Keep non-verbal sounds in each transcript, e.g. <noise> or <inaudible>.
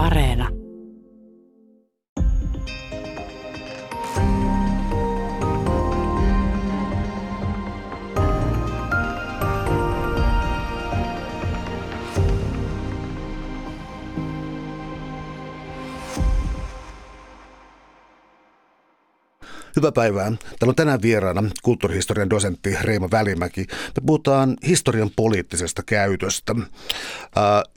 Areena. Hyvää päivää. Täällä on tänään vieraana kulttuurihistorian dosentti Reima Välimäki. Me puhutaan historian poliittisesta käytöstä. Äh,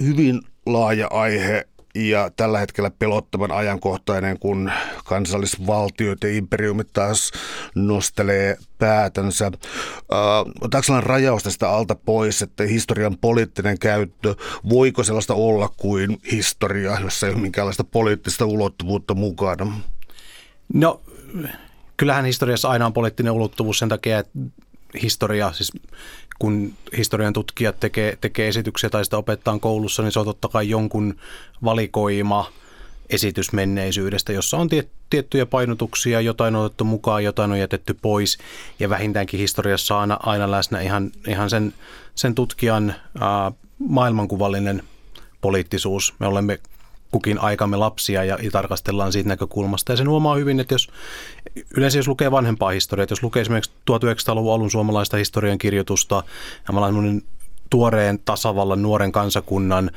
hyvin laaja aihe ja tällä hetkellä pelottavan ajankohtainen, kun kansallisvaltiot ja imperiumit taas nostelee päätänsä. Äh, rajaus tästä alta pois, että historian poliittinen käyttö, voiko sellaista olla kuin historia, jossa ei ole minkäänlaista poliittista ulottuvuutta mukana? No kyllähän historiassa aina on poliittinen ulottuvuus sen takia, että historia, siis kun historian tutkijat tekee, tekee esityksiä tai sitä opettaa koulussa, niin se on totta kai jonkun valikoima esitys menneisyydestä, jossa on tiet, tiettyjä painotuksia, jotain on otettu mukaan, jotain on jätetty pois ja vähintäänkin historiassa aina, aina läsnä ihan, ihan sen, sen tutkijan ää, maailmankuvallinen poliittisuus. Me olemme kukin aikamme lapsia ja, ja tarkastellaan siitä näkökulmasta. Ja sen huomaa hyvin, että jos yleensä jos lukee vanhempaa historiaa, jos lukee esimerkiksi 1900-luvun alun suomalaista historian kirjoitusta ja tuoreen tasavallan nuoren kansakunnan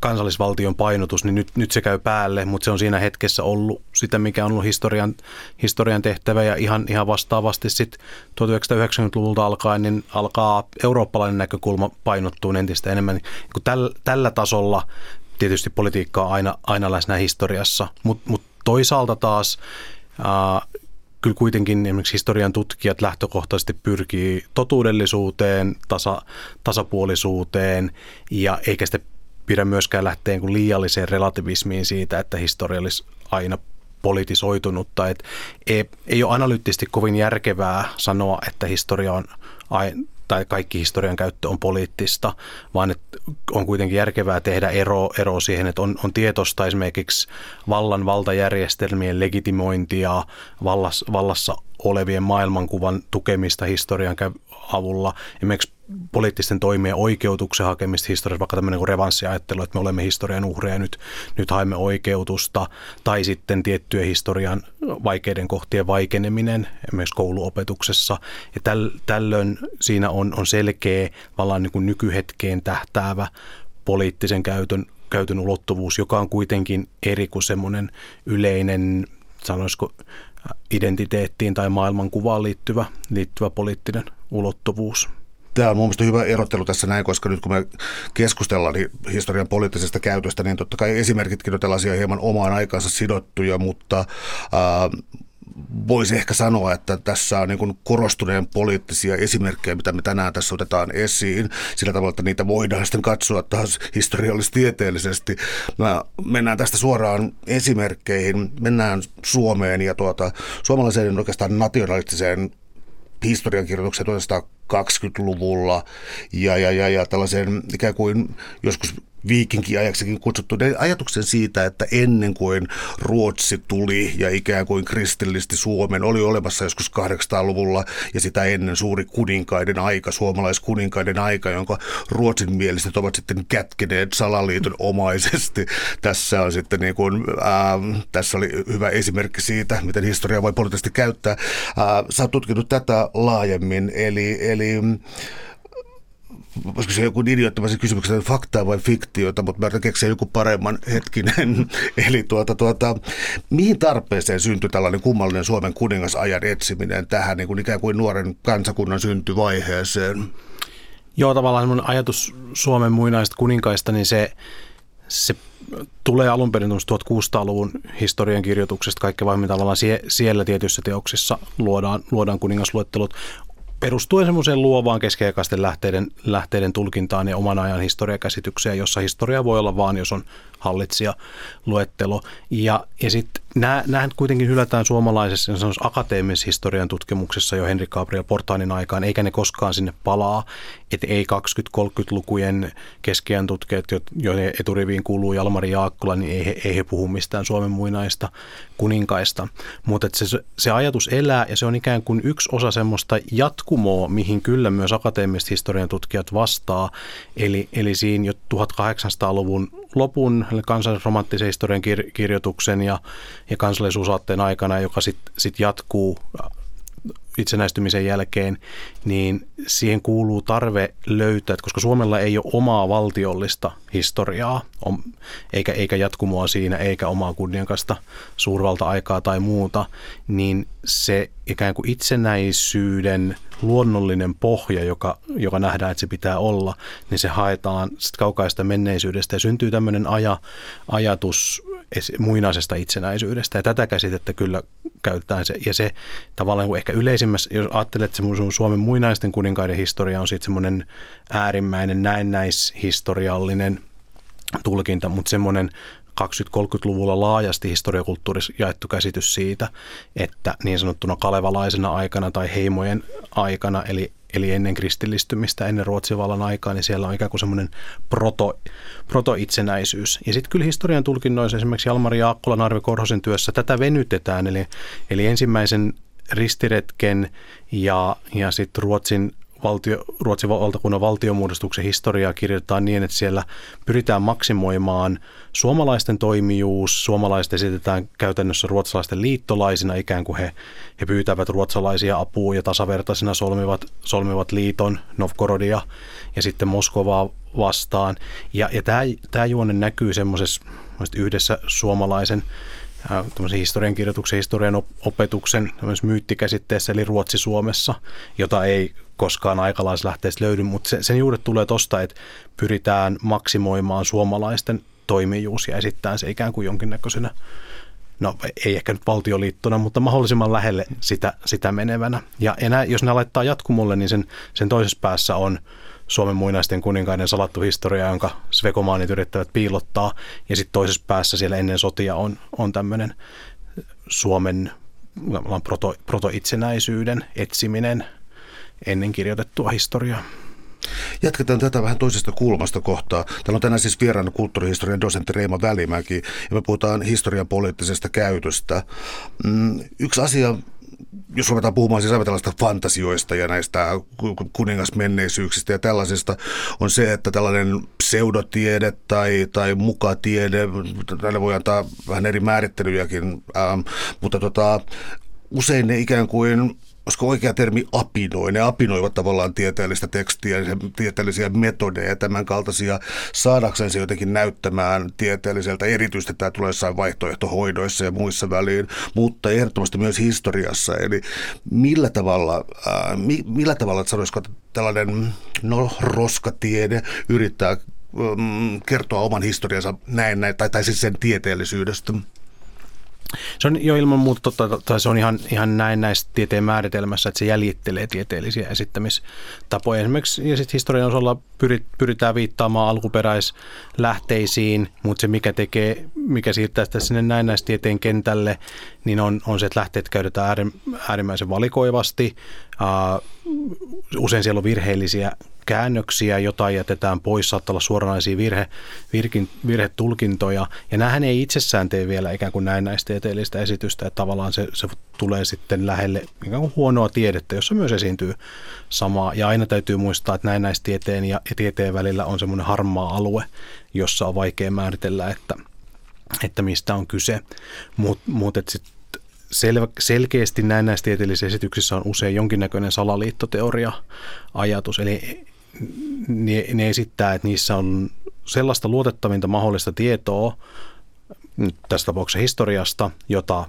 kansallisvaltion painotus, niin nyt, nyt se käy päälle, mutta se on siinä hetkessä ollut sitä, mikä on ollut historian, historian tehtävä ja ihan, ihan vastaavasti sitten 1990-luvulta alkaen, niin alkaa eurooppalainen näkökulma painottua entistä enemmän. Niin tällä, tällä tasolla tietysti politiikka on aina, aina läsnä historiassa, mutta mut toisaalta taas ää, kyllä kuitenkin esimerkiksi historian tutkijat lähtökohtaisesti pyrkii totuudellisuuteen, tasa, tasapuolisuuteen ja eikä sitten pidä myöskään lähteä niin liialliseen relativismiin siitä, että historia olisi aina politisoitunutta. Et ei, ei ole analyyttisesti kovin järkevää sanoa, että historia on tai kaikki historian käyttö on poliittista, vaan että on kuitenkin järkevää tehdä ero, ero siihen, että on, on tietoista esimerkiksi vallan valtajärjestelmien legitimointia, vallas, vallassa olevien maailmankuvan tukemista historian avulla. Esimerkiksi poliittisten toimien oikeutuksen hakemista historiassa, vaikka tämmöinen kuin revanssiajattelu, että me olemme historian uhreja ja nyt, nyt haemme oikeutusta, tai sitten tiettyjen historian vaikeiden kohtien vaikeneminen myös kouluopetuksessa. Ja täl, tällöin siinä on, on selkeä vallan niin kuin nykyhetkeen tähtäävä poliittisen käytön, käytön ulottuvuus, joka on kuitenkin eri kuin semmoinen yleinen, sanoisiko identiteettiin tai maailmankuvaan liittyvä, liittyvä poliittinen ulottuvuus. Tämä on mun mielestä hyvä erottelu tässä näin, koska nyt kun me keskustellaan niin historian poliittisesta käytöstä, niin totta kai esimerkitkin on tällaisia hieman omaan aikaansa sidottuja, mutta ää, voisi ehkä sanoa, että tässä on niin korostuneen poliittisia esimerkkejä, mitä me tänään tässä otetaan esiin, sillä tavalla, että niitä voidaan sitten katsoa taas historiallistieteellisesti. Mä mennään tästä suoraan esimerkkeihin, mennään Suomeen ja tuota, suomalaiseen oikeastaan nationalistiseen historiankirjoitukseen 1920-luvulla ja, ja, ja, ja tällaisen ikään kuin joskus viikinkiajaksekin kutsuttu ajatuksen siitä, että ennen kuin Ruotsi tuli ja ikään kuin kristillisti Suomen oli olemassa joskus 800-luvulla ja sitä ennen suuri kuninkaiden aika, suomalaiskuninkaiden aika, jonka ruotsin mieliset ovat sitten kätkeneet salaliiton omaisesti. Tässä on sitten niin kuin, äh, tässä oli hyvä esimerkki siitä, miten historia voi poliittisesti käyttää. Äh, sä oot tutkinut tätä laajemmin, eli, eli voisiko se joku idioottamisen kysymyksen, että faktaa vai fiktiota, mutta mä keksiä joku paremman hetkinen. <laughs> Eli tuota, tuota, mihin tarpeeseen syntyi tällainen kummallinen Suomen kuningasajan etsiminen tähän niin kuin ikään kuin nuoren kansakunnan syntyvaiheeseen? Joo, tavallaan mun ajatus Suomen muinaista kuninkaista, niin se, se tulee alun perin 1600-luvun historian kirjoituksesta kaikki vaiemmin tavallaan sie, siellä tietyissä teoksissa luodaan, luodaan kuningasluettelut perustuen semmoiseen luovaan keskiaikaisten lähteiden, lähteiden tulkintaan ja oman ajan historiakäsitykseen, jossa historia voi olla vaan, jos on hallitsija luettelo. Ja, ja sitten nämä kuitenkin hylätään suomalaisessa akateemisessa historian tutkimuksessa jo Henrik Gabriel Portaanin aikaan, eikä ne koskaan sinne palaa. Että ei 20-30-lukujen keskiään tutkijat, joiden eturiviin kuuluu Jalmari Jaakkola, niin ei ei he puhu mistään Suomen muinaista kuninkaista. Mutta se, se ajatus elää ja se on ikään kuin yksi osa semmoista jatkumoa, mihin kyllä myös akateemiset historian tutkijat vastaa. Eli, eli siinä jo 1800-luvun lopun, kansallisromanttisen historian kir- kirjoituksen ja, ja kansallisuusaatteen aikana, joka sitten sit jatkuu itsenäistymisen jälkeen, niin siihen kuuluu tarve löytää, että koska Suomella ei ole omaa valtiollista historiaa, eikä, eikä jatkumoa siinä, eikä omaa kunniakasta suurvalta-aikaa tai muuta, niin se ikään kuin itsenäisyyden luonnollinen pohja, joka, joka nähdään, että se pitää olla, niin se haetaan sit kaukaista menneisyydestä. Ja syntyy tämmöinen aja, ajatus muinaisesta itsenäisyydestä. Ja tätä käsitettä kyllä käytetään. Se, ja se tavallaan ehkä yleisimmässä, jos ajattelet, että se Suomen muinaisten kuninkaiden historia on sitten semmoinen äärimmäinen näennäishistoriallinen tulkinta, mutta semmoinen 20-30-luvulla laajasti historiakulttuurissa jaettu käsitys siitä, että niin sanottuna kalevalaisena aikana tai heimojen aikana, eli, eli ennen kristillistymistä, ennen Ruotsin vallan aikaa, niin siellä on ikään kuin semmoinen proto, proto-itsenäisyys. Ja sitten kyllä historian tulkinnoissa esimerkiksi Jalmari Jaakkolan Arvi Korhosen työssä tätä venytetään, eli, eli ensimmäisen ristiretken ja, ja sitten Ruotsin valtio, Ruotsin valtakunnan valtiomuodostuksen historiaa kirjoitetaan niin, että siellä pyritään maksimoimaan suomalaisten toimijuus. Suomalaiset esitetään käytännössä ruotsalaisten liittolaisina, ikään kuin he, he pyytävät ruotsalaisia apua ja tasavertaisina solmivat, solmivat liiton Novgorodia ja sitten Moskovaa vastaan. Ja, ja tämä, tämä juonne näkyy semmoisessa yhdessä suomalaisen historiankirjoituksen, historian opetuksen myyttikäsitteessä, eli Ruotsi Suomessa, jota ei koskaan aikalaislähteessä löydy, mutta se, sen juuret tulee tuosta, että pyritään maksimoimaan suomalaisten toimijuus ja esittää se ikään kuin jonkinnäköisenä, no ei ehkä nyt valtioliittona, mutta mahdollisimman lähelle sitä, sitä menevänä. Ja enää, jos ne laittaa jatkumolle, niin sen, sen toisessa päässä on Suomen muinaisten kuninkaiden salattu historia, jonka svekomaanit yrittävät piilottaa. Ja sitten toisessa päässä siellä ennen sotia on, on tämmöinen Suomen proto, proto-itsenäisyyden etsiminen ennen kirjoitettua historiaa. Jatketaan tätä vähän toisesta kulmasta kohtaa. Täällä on tänään siis vieraana kulttuurihistorian dosentti Reima Välimäki ja me puhutaan historian poliittisesta käytöstä. Mm, yksi asia, jos ruvetaan puhumaan siis tällaista fantasioista ja näistä kuningasmenneisyyksistä ja tällaisista, on se, että tällainen pseudotiede tai, tai mukatiede, tälle voi antaa vähän eri määrittelyjäkin, ähm, mutta tota, usein ne ikään kuin olisiko oikea termi apinoi, ne apinoivat tavallaan tieteellistä tekstiä, tieteellisiä metodeja ja tämän kaltaisia saadakseen se jotenkin näyttämään tieteelliseltä. Erityisesti tämä tulee jossain vaihtoehtohoidoissa ja muissa väliin, mutta ehdottomasti myös historiassa. Eli millä tavalla, äh, millä tavalla että sanoisiko tällainen no, roskatiede yrittää mm, kertoa oman historiansa näin, näin tai, tai siis sen tieteellisyydestä? Se on jo ilman muuta totta, tai se on ihan, ihan näin näissä tieteen määritelmässä, että se jäljittelee tieteellisiä esittämistapoja. Esimerkiksi ja sitten historian osalla pyritään viittaamaan alkuperäislähteisiin, mutta se mikä tekee, mikä siirtää sitä sinne näennäistieteen kentälle, niin on, on se, että lähteet käytetään äärimmäisen valikoivasti. Uh, usein siellä on virheellisiä käännöksiä, jotain jätetään pois, saattaa olla suoranaisia virhe, virkin, virhetulkintoja. Ja näähän ei itsessään tee vielä ikään kuin näennäistieteellistä esitystä, että tavallaan se, se tulee sitten lähelle ikään kuin huonoa tiedettä, jossa myös esiintyy samaa. Ja aina täytyy muistaa, että näennäistieteen ja tieteen välillä on semmoinen harmaa alue, jossa on vaikea määritellä, että, että mistä on kyse. Mutta mut, sitten sel- selkeästi näennäistieteellisissä esityksissä on usein jonkinnäköinen salaliittoteoria-ajatus. Eli ne, ne esittää, että niissä on sellaista luotettavinta mahdollista tietoa, tässä tapauksessa historiasta, jota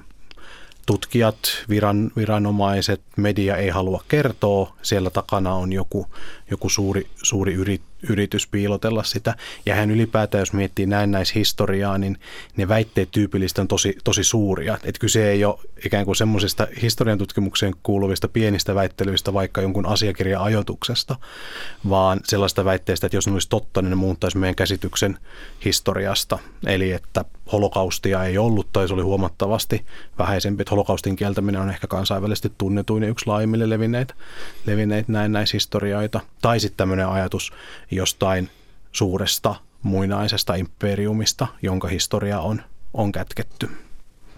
tutkijat, viran, viranomaiset, media ei halua kertoa. Siellä takana on joku, joku suuri, suuri yrit, yritys piilotella sitä. Ja hän ylipäätään, jos miettii näennäishistoriaa, niin ne väitteet tyypillisesti on tosi, tosi suuria. Että kyse ei ole ikään kuin semmoisesta historian tutkimukseen kuuluvista pienistä väittelyistä, vaikka jonkun asiakirjan ajoituksesta, vaan sellaista väitteistä, että jos ne olisi totta, niin ne muuttaisi meidän käsityksen historiasta. Eli että holokaustia ei ollut tai se oli huomattavasti vähäisempi. Että holokaustin kieltäminen on ehkä kansainvälisesti tunnetuin ja yksi laajimmille levinneitä, levinneitä näennäishistorioita. Tai sitten tämmöinen ajatus, jostain suuresta muinaisesta imperiumista, jonka historia on, on kätketty.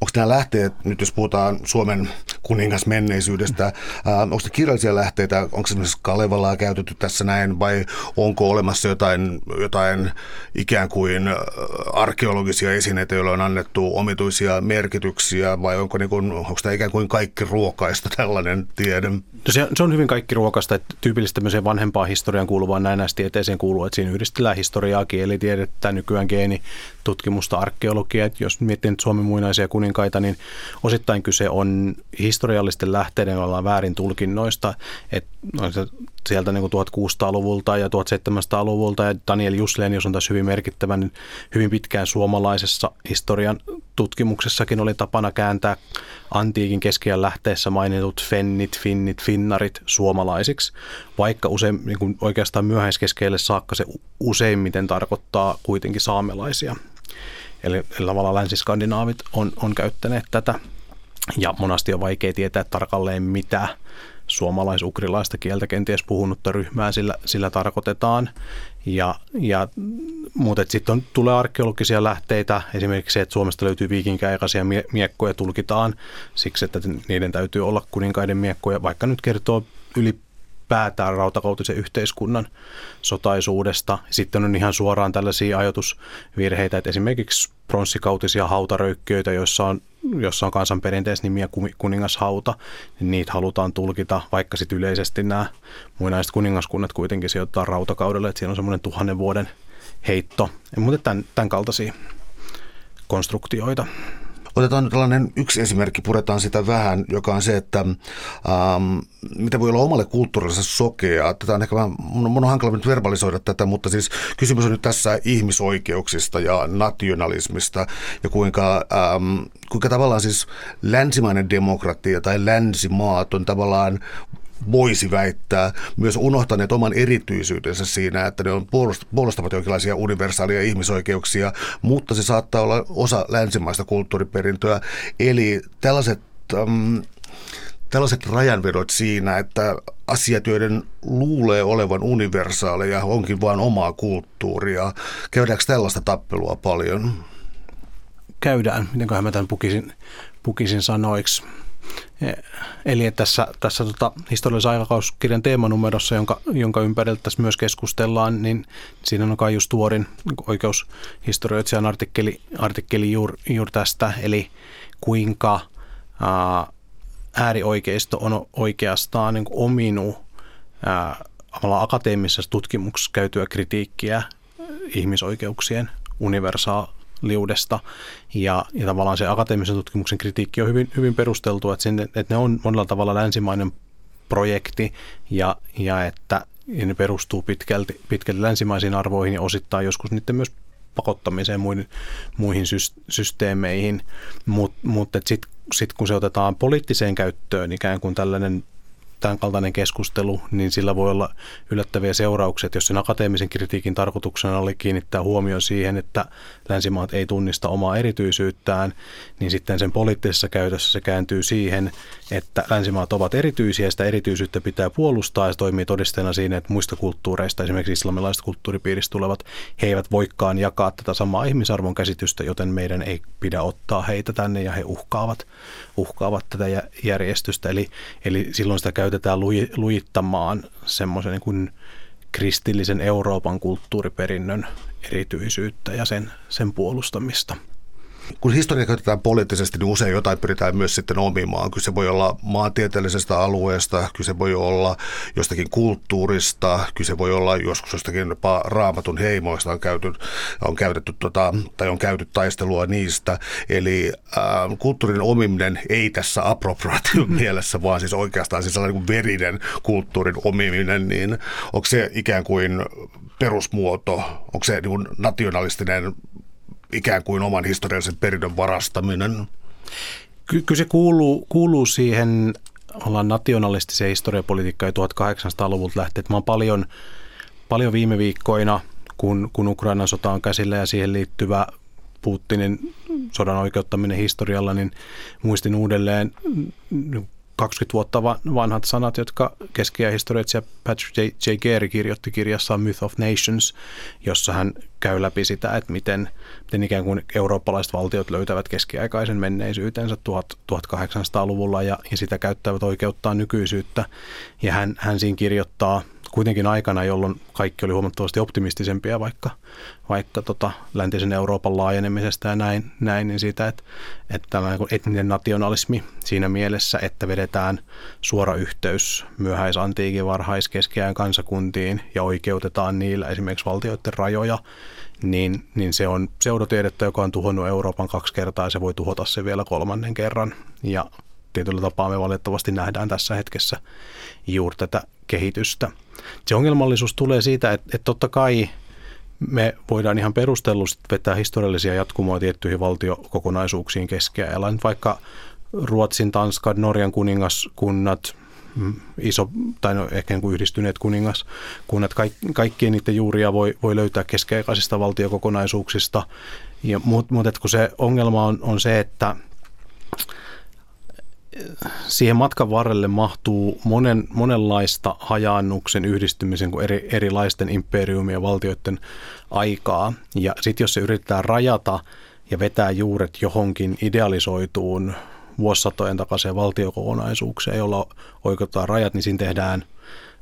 Onko nämä lähteet, nyt jos puhutaan Suomen kuningas menneisyydestä. Äh, onko se kirjallisia lähteitä, onko esimerkiksi Kalevalaa käytetty tässä näin vai onko olemassa jotain, jotain ikään kuin arkeologisia esineitä, joilla on annettu omituisia merkityksiä vai onko, niin kuin, onko tämä ikään kuin kaikki ruokaista <laughs> tällainen tiede? No se, se on hyvin kaikki ruokasta, että tyypillisesti tämmöiseen vanhempaan historian kuuluvaan näennäistieteeseen kuuluu, että siinä yhdistellään historiaa, kielitiedettä, nykyään geenitutkimusta, arkeologiaa. Jos miettii nyt Suomen muinaisia kuninkaita, niin osittain kyse on historiallisten lähteiden ollaan väärin tulkinnoista, että sieltä niin 1600-luvulta ja 1700-luvulta ja Daniel Juslenius on tässä hyvin merkittävä, niin hyvin pitkään suomalaisessa historian tutkimuksessakin oli tapana kääntää antiikin keskiään lähteessä mainitut fennit, finnit, finnarit suomalaisiksi, vaikka usein, niin kuin oikeastaan myöhäiskeskeelle saakka se useimmiten tarkoittaa kuitenkin saamelaisia. Eli, tavallaan länsiskandinaavit on, on käyttäneet tätä ja monasti on vaikea tietää tarkalleen mitä suomalais-ukrilaista kieltä kenties puhunutta ryhmää sillä, sillä tarkoitetaan. Ja, ja, mutta sitten tulee arkeologisia lähteitä, esimerkiksi se, että Suomesta löytyy viikinkäaikaisia mie- miekkoja tulkitaan siksi, että niiden täytyy olla kuninkaiden miekkoja, vaikka nyt kertoo ylipäätään rautakautisen yhteiskunnan sotaisuudesta. Sitten on ihan suoraan tällaisia ajatusvirheitä, että esimerkiksi pronssikautisia hautaröykkiöitä, joissa on, jossa on kansanperinteessä nimiä kuningashauta, niin niitä halutaan tulkita, vaikka sitten yleisesti nämä muinaiset kuningaskunnat kuitenkin sijoittaa rautakaudelle, että siinä on semmoinen tuhannen vuoden heitto. Mutta tämän, tämän kaltaisia konstruktioita. Otetaan nyt tällainen yksi esimerkki, puretaan sitä vähän, joka on se, että ähm, mitä voi olla omalle kulttuurille sokea. Tätä on ehkä vähän, mun on hankala nyt verbalisoida tätä, mutta siis kysymys on nyt tässä ihmisoikeuksista ja nationalismista ja kuinka, ähm, kuinka tavallaan siis länsimainen demokratia tai länsimaat on tavallaan voisi väittää, myös unohtaneet oman erityisyytensä siinä, että ne on puolustavat jonkinlaisia universaaleja ihmisoikeuksia, mutta se saattaa olla osa länsimaista kulttuuriperintöä. Eli tällaiset... Um, tällaiset rajanvedot siinä, että asiat, joiden luulee olevan universaaleja, onkin vain omaa kulttuuria. Käydäänkö tällaista tappelua paljon? Käydään. Mitenköhän mä tämän pukisin, pukisin sanoiksi? Eli tässä, tässä tota, historiallisen aikakauskirjan teemanumerossa, jonka, jonka ympäriltä tässä myös keskustellaan, niin siinä on kai just tuorin oikeushistorioitsijan artikkeli, artikkeli juuri juur tästä, eli kuinka ää, äärioikeisto on oikeastaan niin ominut ää, akateemisessa tutkimuksessa käytyä kritiikkiä ihmisoikeuksien universaal liudesta. Ja, ja tavallaan se akateemisen tutkimuksen kritiikki on hyvin, hyvin perusteltu, että, sinne, että ne on monella tavalla länsimainen projekti ja, ja että ja ne perustuu pitkälti, pitkälti länsimaisiin arvoihin ja osittain joskus niiden myös pakottamiseen muihin, muihin systeemeihin, mutta mut, sitten sit kun se otetaan poliittiseen käyttöön ikään kuin tällainen tämän kaltainen keskustelu, niin sillä voi olla yllättäviä seurauksia. Jos sen akateemisen kritiikin tarkoituksena oli kiinnittää huomioon siihen, että länsimaat ei tunnista omaa erityisyyttään, niin sitten sen poliittisessa käytössä se kääntyy siihen, että länsimaat ovat erityisiä ja sitä erityisyyttä pitää puolustaa ja se toimii todisteena siinä, että muista kulttuureista, esimerkiksi islamilaisista kulttuuripiiristä tulevat, he eivät voikaan jakaa tätä samaa ihmisarvon käsitystä, joten meidän ei pidä ottaa heitä tänne ja he uhkaavat, uhkaavat tätä järjestystä. Eli, eli silloin sitä käytetään lujittamaan semmoisen niin kuin kristillisen Euroopan kulttuuriperinnön erityisyyttä ja sen, sen puolustamista kun historia käytetään poliittisesti, niin usein jotain pyritään myös sitten omimaan. Kyse voi olla maantieteellisestä alueesta, kyse voi olla jostakin kulttuurista, kyse voi olla joskus jostakin jopa raamatun heimoista on, käyty, on käytetty tota, tai on käyty taistelua niistä. Eli äh, kulttuurin omiminen ei tässä appropriation <laughs> mielessä, vaan siis oikeastaan siis sellainen niin verinen kulttuurin omiminen, niin onko se ikään kuin perusmuoto, onko se niin nationalistinen ikään kuin oman historiallisen perinnön varastaminen? Ky- kyllä se kuuluu, kuuluu siihen ollaan nationalistiseen historiapolitiikkaan 1800-luvulta lähtien. Mä oon paljon, paljon viime viikkoina, kun, kun Ukrainan sota on käsillä ja siihen liittyvä Putinin sodan oikeuttaminen historialla, niin muistin uudelleen 20 vuotta vanhat sanat, jotka keskiajahistorioitsija Patrick J. J. Gary kirjoitti kirjassaan Myth of Nations, jossa hän käy läpi sitä, että miten, miten ikään kuin eurooppalaiset valtiot löytävät keskiaikaisen menneisyytensä 1800-luvulla ja, ja sitä käyttävät oikeuttaa nykyisyyttä. Ja hän, hän siinä kirjoittaa kuitenkin aikana, jolloin kaikki oli huomattavasti optimistisempia vaikka, vaikka tota, läntisen Euroopan laajenemisesta ja näin, näin niin siitä, että, että tällainen etninen nationalismi siinä mielessä, että vedetään suora yhteys myöhäisantiikin varhaiskeskiään kansakuntiin ja oikeutetaan niillä esimerkiksi valtioiden rajoja, niin, niin se on pseudotiedettä, joka on tuhonnut Euroopan kaksi kertaa ja se voi tuhota se vielä kolmannen kerran. Ja tietyllä tapaa me valitettavasti nähdään tässä hetkessä juuri tätä kehitystä. Se ongelmallisuus tulee siitä, että, että totta kai me voidaan ihan perustellusti vetää historiallisia jatkumoja tiettyihin valtiokokonaisuuksiin keskeään. Vaikka Ruotsin, Tanskan, Norjan kuningaskunnat, mm, iso, tai no ehkä niin kuin yhdistyneet kuningaskunnat, kaikkien niiden juuria voi, voi löytää keskeaikaisista valtiokokonaisuuksista. Ja, mutta, mutta kun se ongelma on, on se, että siihen matkan varrelle mahtuu monen, monenlaista hajaannuksen yhdistymisen kuin eri, erilaisten imperiumien ja valtioiden aikaa. Ja sitten jos se yritetään rajata ja vetää juuret johonkin idealisoituun vuosisatojen takaisin valtiokokonaisuukseen, jolla oikeutetaan rajat, niin siinä tehdään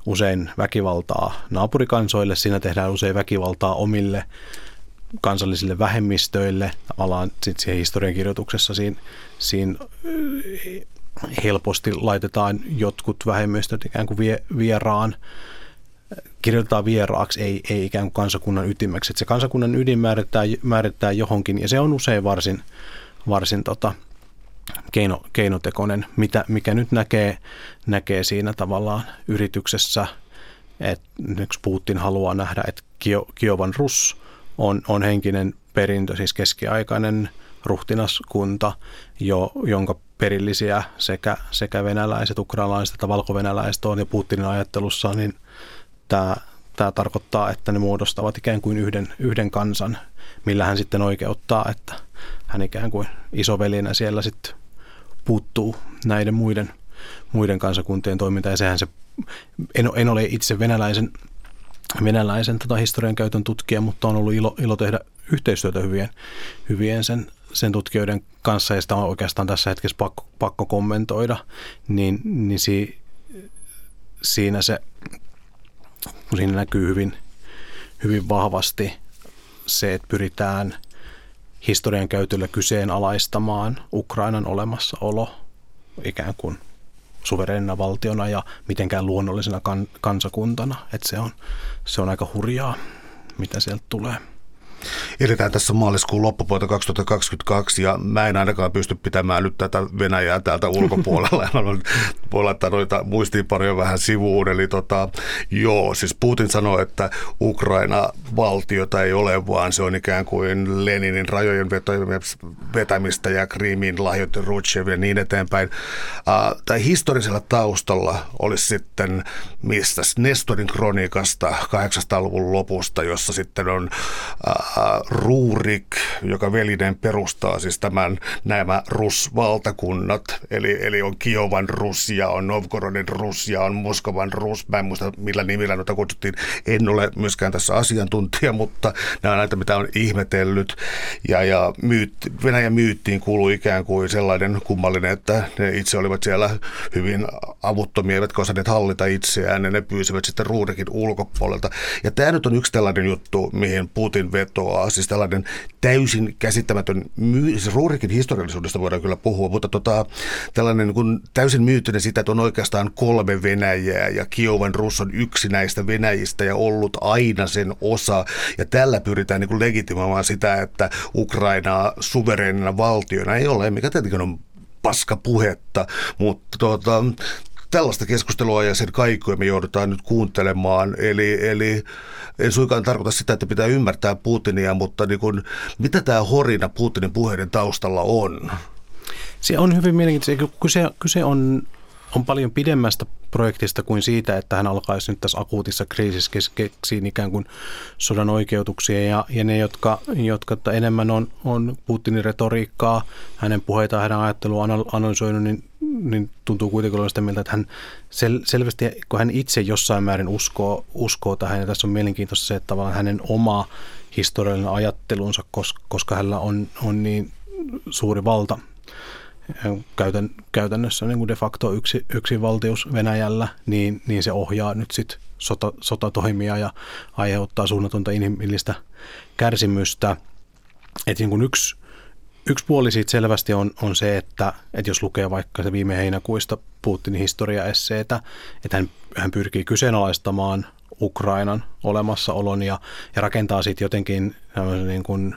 usein väkivaltaa naapurikansoille, siinä tehdään usein väkivaltaa omille kansallisille vähemmistöille, tavallaan sitten siihen historiankirjoituksessa siinä, siinä helposti laitetaan jotkut vähemmistöt ikään kuin vie, vieraan, kirjoitetaan vieraaksi, ei, ei ikään kuin kansakunnan ytimeksi. Se kansakunnan ydin määrittää, määrittää johonkin, ja se on usein varsin, varsin tota, keino, keinotekoinen, mitä, mikä nyt näkee, näkee siinä tavallaan yrityksessä, että yksi Putin haluaa nähdä, että Kiovan Rus on, on henkinen perintö, siis keskiaikainen ruhtinaskunta, jo, jonka perillisiä sekä, sekä venäläiset, ukrainalaiset että valkovenäläiset on ja Putinin ajattelussa, niin tämä, tämä tarkoittaa, että ne muodostavat ikään kuin yhden, yhden kansan, millä hän sitten oikeuttaa, että hän ikään kuin isovelinä siellä sitten puuttuu näiden muiden, muiden kansakuntien toimintaan. Ja sehän se, en, en ole itse venäläisen, venäläisen tota historian käytön tutkija, mutta on ollut ilo, ilo tehdä yhteistyötä hyvien, hyvien sen sen tutkijoiden kanssa, ja sitä on oikeastaan tässä hetkessä pakko, pakko kommentoida, niin, niin si, siinä se, kun siinä näkyy hyvin, hyvin vahvasti se, että pyritään historian käytöllä kyseenalaistamaan Ukrainan olemassaolo ikään kuin suvereenina valtiona ja mitenkään luonnollisena kan, kansakuntana. Että se on, se on aika hurjaa, mitä sieltä tulee. Eletään tässä maaliskuun loppupuolta 2022 ja mä en ainakaan pysty pitämään nyt tätä Venäjää täältä ulkopuolella. Ja <laughs> mä voi laittaa noita muistiinpanoja vähän sivuun. Eli tota, joo, siis Putin sanoi, että Ukraina valtiota ei ole, vaan se on ikään kuin Leninin rajojen vetämistä ja Krimin lahjoitti Rutschev ja niin eteenpäin. Uh, tai historisella taustalla olisi sitten mistä Nestorin kronikasta 800-luvun lopusta, jossa sitten on uh, Ruurik, joka velinen perustaa siis tämän nämä Rus-valtakunnat, eli, eli on Kiovan Rus ja on Novgorodin Rus ja on Moskovan Rus. Mä en muista millä nimillä noita kutsuttiin. En ole myöskään tässä asiantuntija, mutta nämä on näitä, mitä on ihmetellyt. Ja, ja myytti, Venäjän myyttiin kuului ikään kuin sellainen kummallinen, että ne itse olivat siellä hyvin avuttomia, eivätkä osanneet hallita itseään, ja ne pyysivät sitten Ruurikin ulkopuolelta. Ja tämä nyt on yksi tällainen juttu, mihin Putin vetoo katoaa. Siis tällainen täysin käsittämätön, siis Ruurikin historiallisuudesta voidaan kyllä puhua, mutta tota, tällainen niin täysin myyttinen sitä, että on oikeastaan kolme Venäjää ja Kiovan Rus on yksi näistä Venäjistä ja ollut aina sen osa. Ja tällä pyritään niin legitimoimaan sitä, että Ukrainaa suvereenina valtiona ei ole, mikä tietenkin on paska puhetta, mutta tuota, tällaista keskustelua ja sen kaikkoja me joudutaan nyt kuuntelemaan. Eli, eli en suinkaan tarkoita sitä, että pitää ymmärtää Putinia, mutta niin kuin, mitä tämä horina Putinin puheiden taustalla on? Se on hyvin mielenkiintoista. Kyse, kyse on on paljon pidemmästä projektista kuin siitä, että hän alkaisi nyt tässä akuutissa kriisissä keksiin ikään kuin sodan oikeutuksia. Ja, ja ne, jotka, jotka enemmän on, on Putinin retoriikkaa, hänen puheitaan, hänen ajattelua analysoinut, niin, niin tuntuu kuitenkin olevan sitä mieltä, että hän sel, selvästi, kun hän itse jossain määrin uskoo, uskoo tähän, ja tässä on mielenkiintoista se, että tavallaan hänen oma historiallinen ajattelunsa, koska, koska hänellä on, on niin suuri valta käytän, käytännössä niin kuin de facto yksi, yksi valtius Venäjällä, niin, niin se ohjaa nyt sitten sota, sotatoimia ja aiheuttaa suunnatonta inhimillistä kärsimystä. Et niin kuin yksi, yksi puoli siitä selvästi on, on se, että, että jos lukee vaikka se viime heinäkuista Putinin historiaesseitä, että hän, hän pyrkii kyseenalaistamaan Ukrainan olemassaolon ja, ja rakentaa sitten jotenkin niin kuin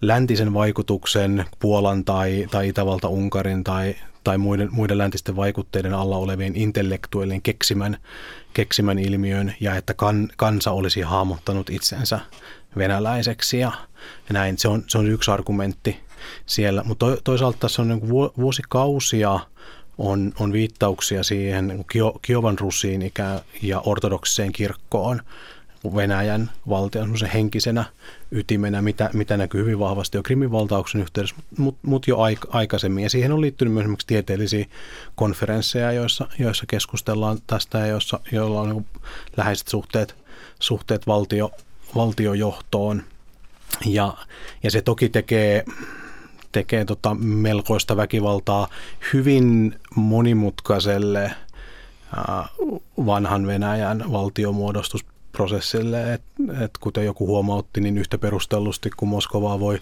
läntisen vaikutuksen Puolan tai, tai Itävalta, Unkarin tai, tai muiden, muiden läntisten vaikutteiden alla olevien intellektuellien keksimän, keksimän ilmiön ja että kan, kansa olisi hahmottanut itsensä venäläiseksi ja, näin. Se on, se on yksi argumentti siellä, mutta to, toisaalta tässä on niin vuosikausia on, on viittauksia siihen niin Kiovan rusiin ja ortodoksiseen kirkkoon – Venäjän valtion henkisenä ytimenä, mitä, mitä näkyy hyvin vahvasti jo Krimin valtauksen yhteydessä, mutta mut jo aik- aikaisemmin. Ja siihen on liittynyt myös esimerkiksi tieteellisiä konferensseja, joissa, joissa keskustellaan tästä ja joissa, joilla on niin läheiset suhteet, suhteet valtio, valtiojohtoon. Ja, ja se toki tekee, tekee tota melkoista väkivaltaa hyvin monimutkaiselle vanhan Venäjän valtiomuodostus prosessille, että et kuten joku huomautti, niin yhtä perustellusti kuin Moskovaa voi,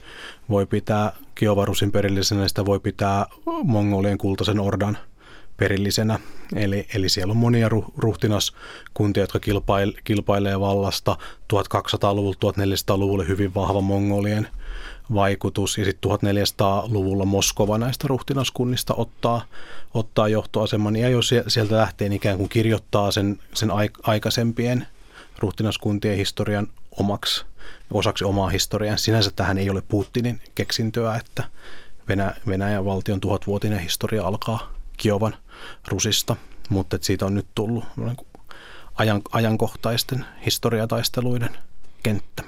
voi pitää Kiovarusin perillisenä, sitä voi pitää Mongolien kultaisen ordan perillisenä. Eli, eli siellä on monia ruhtinaskuntia, jotka kilpail, kilpailee vallasta 1200-luvulta 1400-luvulle hyvin vahva mongolien vaikutus. Ja sitten 1400-luvulla Moskova näistä ruhtinaskunnista ottaa, ottaa johtoaseman. Ja jos sieltä lähtee, niin ikään kuin kirjoittaa sen, sen aikaisempien ruhtinaskuntien historian omaksi, osaksi omaa historiaa. Sinänsä tähän ei ole Putinin keksintöä, että Venä, Venäjän valtion tuhatvuotinen historia alkaa Kiovan rusista, mutta siitä on nyt tullut ajan, ajankohtaisten historiataisteluiden kenttä.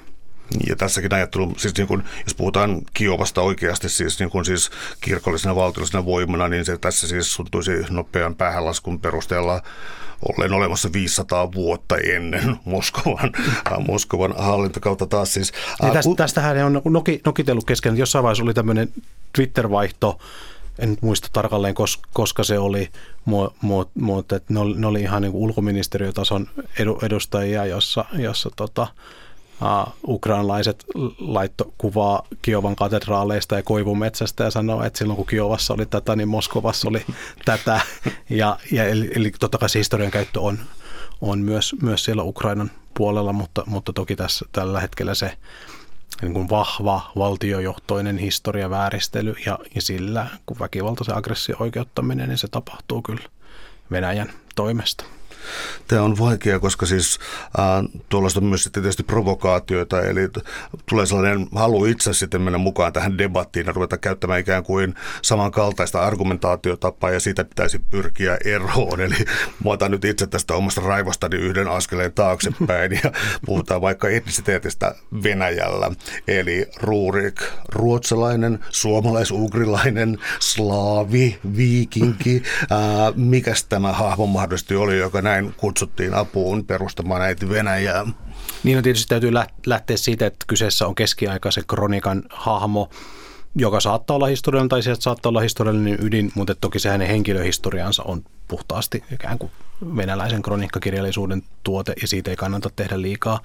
Ja tässäkin ajattelu, siis niin kun, jos puhutaan Kiovasta oikeasti siis, niin kun siis kirkollisena valtiollisena voimana, niin se tässä siis suntuisi nopean päähänlaskun perusteella ollen olemassa 500 vuotta ennen <laughs> Moskovan, Moskovan hallintokautta taas siis. Ja tästä, tästähän on noki, nokitellut kesken, että jossain vaiheessa oli tämmöinen Twitter-vaihto, en nyt muista tarkalleen, koska se oli, mutta ne oli ihan niin ulkoministeriötason edustajia, jossa, jossa tota, ukrainalaiset laitto kuvaa Kiovan katedraaleista ja koivumetsästä ja sanoo, että silloin kun Kiovassa oli tätä, niin Moskovassa oli tätä. Ja, ja eli, eli totta kai se historian käyttö on, on myös, myös siellä Ukrainan puolella, mutta, mutta toki tässä tällä hetkellä se niin kuin vahva valtiojohtoinen historiavääristely ja, ja sillä, kun väkivaltaisen aggressio oikeuttaminen, niin se tapahtuu kyllä Venäjän toimesta. Tämä on vaikea, koska siis äh, tuollaista on myös sitten tietysti provokaatioita, eli tulee sellainen halu itse sitten mennä mukaan tähän debattiin ja ruveta käyttämään ikään kuin samankaltaista argumentaatiotapaa ja siitä pitäisi pyrkiä eroon. <laughs> Eli mä otan nyt itse tästä omasta raivostani yhden askeleen taaksepäin ja <laughs> puhutaan vaikka etnisiteetistä Venäjällä. Eli Ruurik, ruotsalainen, suomalais-ugrilainen, slaavi, viikinki, äh, mikäs tämä hahmo mahdollisesti oli, joka näin kutsuttiin apuun perustamaan äiti Venäjää. Niin on tietysti täytyy lähteä siitä, että kyseessä on keskiaikaisen kronikan hahmo, joka saattaa olla historiallinen tai sieltä saattaa olla historiallinen ydin, mutta toki se hänen henkilöhistoriansa on puhtaasti ikään kuin venäläisen kroniikkakirjallisuuden tuote ja siitä ei kannata tehdä liikaa,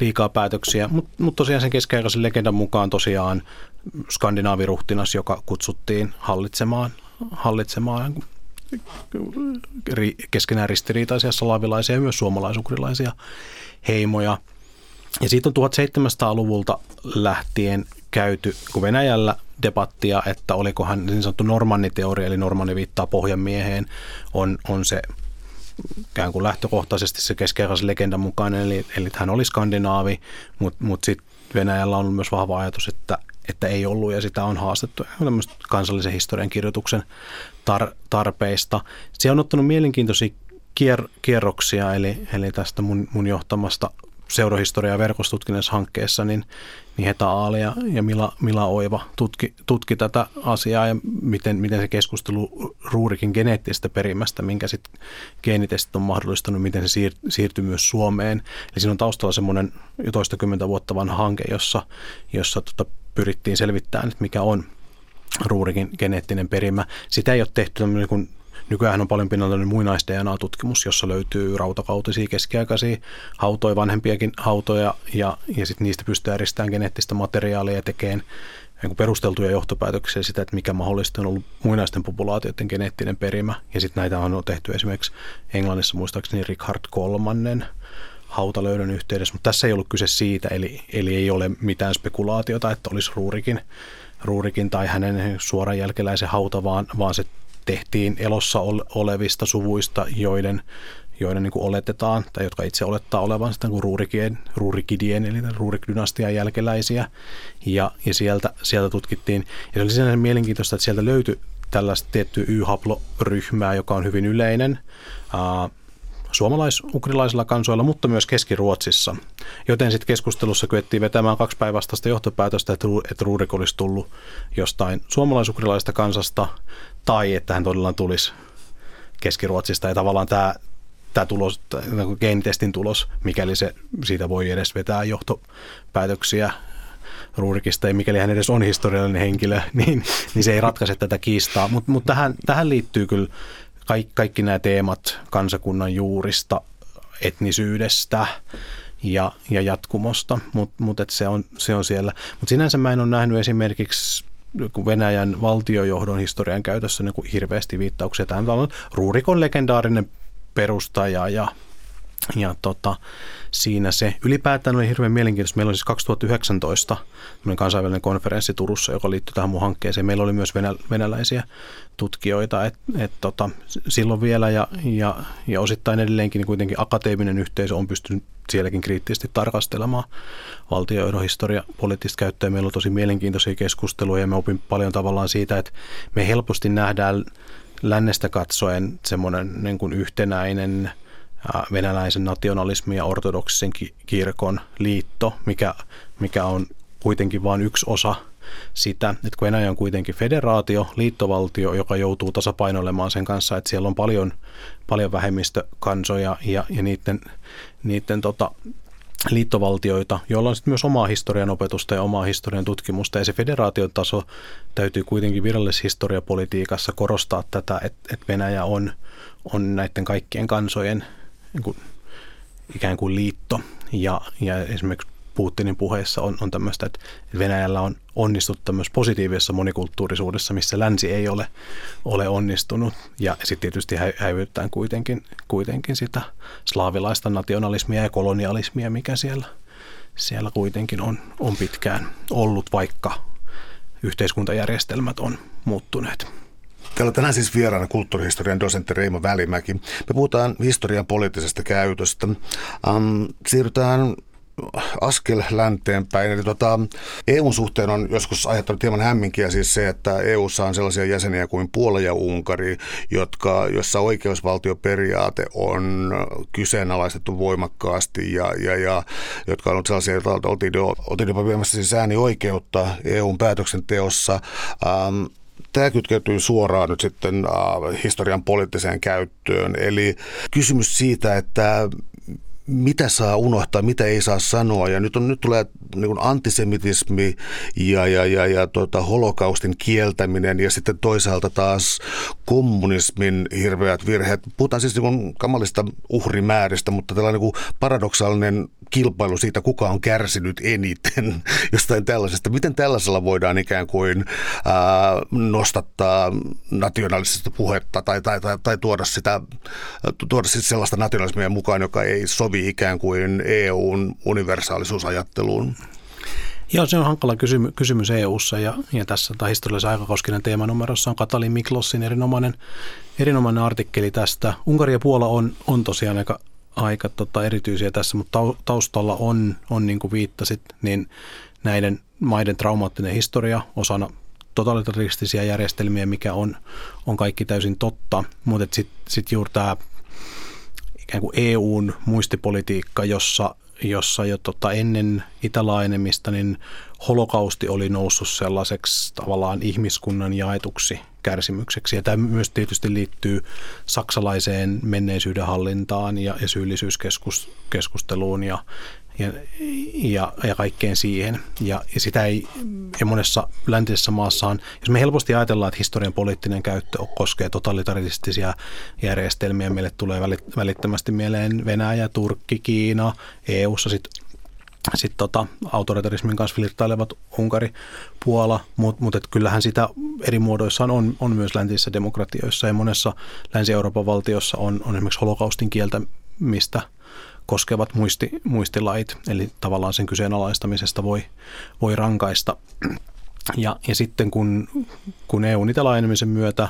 liikaa päätöksiä. Mutta mut tosiaan sen keskiaikaisen legendan mukaan tosiaan skandinaaviruhtinas, joka kutsuttiin hallitsemaan, hallitsemaan keskenään ristiriitaisia salavilaisia ja myös suomalaisukrilaisia heimoja. Ja siitä on 1700-luvulta lähtien käyty Venäjällä debattia, että olikohan niin sanottu normanniteoria, eli normanni viittaa pohjanmieheen, on, on se ikään kuin lähtökohtaisesti se keskeisen legendan mukainen, eli, eli hän oli skandinaavi, mutta mut sitten Venäjällä on myös vahva ajatus, että, että ei ollut ja sitä on haastettu kansallisen historian kirjoituksen tar- tarpeista. Se on ottanut mielenkiintoisia kier- kierroksia, eli, eli tästä mun, mun johtamasta seurohistoria- ja verkostutkinnassa niin, niin Heta Aali ja, ja Mila, Mila Oiva tutki, tutki tätä asiaa ja miten, miten se keskustelu ruurikin geneettisestä perimästä, minkä sitten geenitestit on mahdollistanut, miten se siir- siirtyi myös Suomeen. Eli siinä on taustalla semmoinen jo toistakymmentä vuotta vanha hanke, jossa, jossa tota, pyrittiin selvittämään, että mikä on ruurikin geneettinen perimä. Sitä ei ole tehty niin kuin Nykyään on paljon pinnalla muinais-DNA-tutkimus, jossa löytyy rautakautisia keskiaikaisia hautoja, vanhempiakin hautoja, ja, ja sitten niistä pystyy eristämään geneettistä materiaalia ja tekemään niin perusteltuja johtopäätöksiä sitä, että mikä mahdollisesti on ollut muinaisten populaatioiden geneettinen perimä. Ja sitten näitä on tehty esimerkiksi Englannissa muistaakseni Richard kolmannen hautalöydön yhteydessä, mutta tässä ei ollut kyse siitä, eli, eli ei ole mitään spekulaatiota, että olisi ruurikin, ruurikin tai hänen suoran jälkeläisen hauta, vaan, vaan se tehtiin elossa olevista suvuista, joiden, joiden niin oletetaan, tai jotka itse olettaa olevan sitä kuin ruurikien, ruurikidien, eli ruurikdynastian jälkeläisiä. Ja, ja sieltä, sieltä tutkittiin. Ja se oli sinänsä mielenkiintoista, että sieltä löytyi tällaista tiettyä Y-haploryhmää, joka on hyvin yleinen suomalais-ukrilaisilla kansoilla, mutta myös Keski-Ruotsissa. Joten sitten keskustelussa kyettiin vetämään kaksi päinvastaista johtopäätöstä, että, Ruurik olisi tullut jostain suomalais-ukrilaisesta kansasta tai että hän todella tulisi Keski-Ruotsista. Ja tavallaan tämä, tämä tulos, tämä geenitestin tulos, mikäli se siitä voi edes vetää johtopäätöksiä Ruurikista, ja mikäli hän edes on historiallinen henkilö, <laughs> niin, niin se ei ratkaise tätä kiistaa. Mutta mut tähän, tähän liittyy kyllä kaikki, kaikki nämä teemat kansakunnan juurista, etnisyydestä ja, ja jatkumosta, mutta mut se, on, se on siellä. Mutta sinänsä mä en ole nähnyt esimerkiksi Venäjän valtiojohdon historian käytössä niin hirveästi viittauksia tähän. on Ruurikon legendaarinen perustaja ja, ja tota, siinä se. Ylipäätään oli hirveän mielenkiintoista. Meillä oli siis 2019 kansainvälinen konferenssi Turussa, joka liittyy tähän mun hankkeeseen. Meillä oli myös venä, venäläisiä tutkijoita, että et, tota, silloin vielä ja, ja, ja osittain edelleenkin niin kuitenkin akateeminen yhteisö on pystynyt sielläkin kriittisesti tarkastelemaan valtiojohdon historia poliittista käyttöä. Meillä on tosi mielenkiintoisia keskusteluja ja me opin paljon tavallaan siitä, että me helposti nähdään lännestä katsoen semmoinen niin kuin yhtenäinen – venäläisen nationalismin ja ortodoksisen kirkon liitto, mikä, mikä on kuitenkin vain yksi osa sitä, että kun Venäjä on kuitenkin federaatio, liittovaltio, joka joutuu tasapainoilemaan sen kanssa, että siellä on paljon, paljon vähemmistökansoja ja, ja niiden, niiden tota, liittovaltioita, joilla on sitten myös omaa historian opetusta ja omaa historian tutkimusta. Ja se federaation taso täytyy kuitenkin virallisessa historiapolitiikassa korostaa tätä, että, että Venäjä on, on näiden kaikkien kansojen niin kuin, ikään kuin liitto. Ja, ja esimerkiksi Putinin puheessa on, on tämmöistä, että Venäjällä on onnistuttu myös positiivisessa monikulttuurisuudessa, missä länsi ei ole, ole onnistunut. Ja sitten tietysti hä, kuitenkin, kuitenkin sitä slaavilaista nationalismia ja kolonialismia, mikä siellä, siellä kuitenkin on, on pitkään ollut, vaikka yhteiskuntajärjestelmät on muuttuneet. Täällä on tänään siis vieraana kulttuurihistorian dosentti Reimo Välimäki. Me puhutaan historian poliittisesta käytöstä. Um, siirrytään askel länteen päin. Eli tota, EUn suhteen on joskus aiheuttanut hieman hämminkiä siis se, että EUssa on sellaisia jäseniä kuin Puola ja Unkari, jotka, jossa oikeusvaltioperiaate on kyseenalaistettu voimakkaasti ja, ja, ja jotka on sellaisia, joita oltiin, jo, oltiin jopa viemässä siis äänioikeutta EUn päätöksenteossa. Ähm, tämä kytkeytyy suoraan nyt sitten äh, historian poliittiseen käyttöön. Eli kysymys siitä, että mitä saa unohtaa, mitä ei saa sanoa. Ja nyt, on, nyt tulee niin kuin antisemitismi ja, ja, ja, ja tota, holokaustin kieltäminen ja sitten toisaalta taas kommunismin hirveät virheet. Puhutaan siis niin kuin kamalista uhrimääristä, mutta tällainen niin kuin paradoksaalinen kilpailu siitä, kuka on kärsinyt eniten <laughs> jostain tällaisesta. Miten tällaisella voidaan ikään kuin ää, nostattaa nationalistista puhetta tai, tai, tai, tai tuoda, sitä, tuoda sitä sellaista nationalismia mukaan, joka ei sovi ikään kuin EUn universaalisuusajatteluun? Joo, se on hankala kysymys, kysymys EU-ssa ja, ja tässä tai historiallisen aikakoskinen teemanumerossa on Katalin Miklossin erinomainen, erinomainen artikkeli tästä. Unkari ja Puola on, on tosiaan aika aika tota, erityisiä tässä, mutta taustalla on, on niin kuin viittasit, niin, näiden maiden traumaattinen historia osana totalitaristisia järjestelmiä, mikä on, on kaikki täysin totta, mutta sitten sit juuri tämä ikään kuin EUn muistipolitiikka, jossa, jossa jo tota ennen itälaajenemista niin holokausti oli noussut sellaiseksi tavallaan ihmiskunnan jaetuksi kärsimykseksi. Ja tämä myös tietysti liittyy saksalaiseen menneisyyden hallintaan ja, ja syyllisyyskeskusteluun ja, ja, ja, ja kaikkeen siihen. Ja, ja sitä ei, ja monessa läntisessä maassaan, jos me helposti ajatellaan, että historian poliittinen käyttö koskee totalitaristisia järjestelmiä, meille tulee välittömästi mieleen Venäjä, Turkki, Kiina, EU-ssa sitten sitten tota, autoritarismin kanssa flirttailevat Unkari, Puola, mutta mut, kyllähän sitä eri muodoissaan on, on myös läntisissä demokratioissa ja monessa Länsi-Euroopan valtiossa on, on esimerkiksi holokaustin kieltämistä koskevat muisti, muistilait, eli tavallaan sen kyseenalaistamisesta voi, voi rankaista. Ja, ja sitten kun, kun EUn itälaajenemisen myötä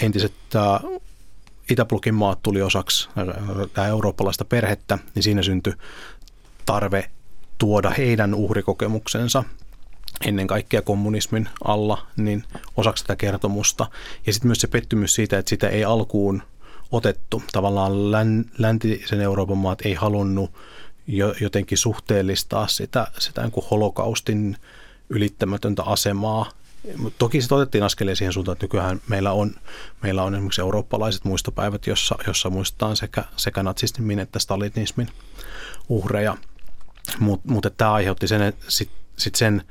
entiset Itäblokin maat tuli osaksi tämä eurooppalaista perhettä, niin siinä syntyi tarve tuoda heidän uhrikokemuksensa ennen kaikkea kommunismin alla niin osaksi tätä kertomusta. Ja sitten myös se pettymys siitä, että sitä ei alkuun otettu. Tavallaan län, läntisen Euroopan maat ei halunnut jotenkin suhteellistaa sitä, sitä niin kuin holokaustin ylittämätöntä asemaa. Toki se otettiin askeleen siihen suuntaan, että nykyään meillä on, meillä on esimerkiksi eurooppalaiset muistopäivät, jossa, jossa muistetaan sekä, sekä natsismin että stalinismin uhreja – mutta mut, tämä aiheutti sen, sit, sit sen,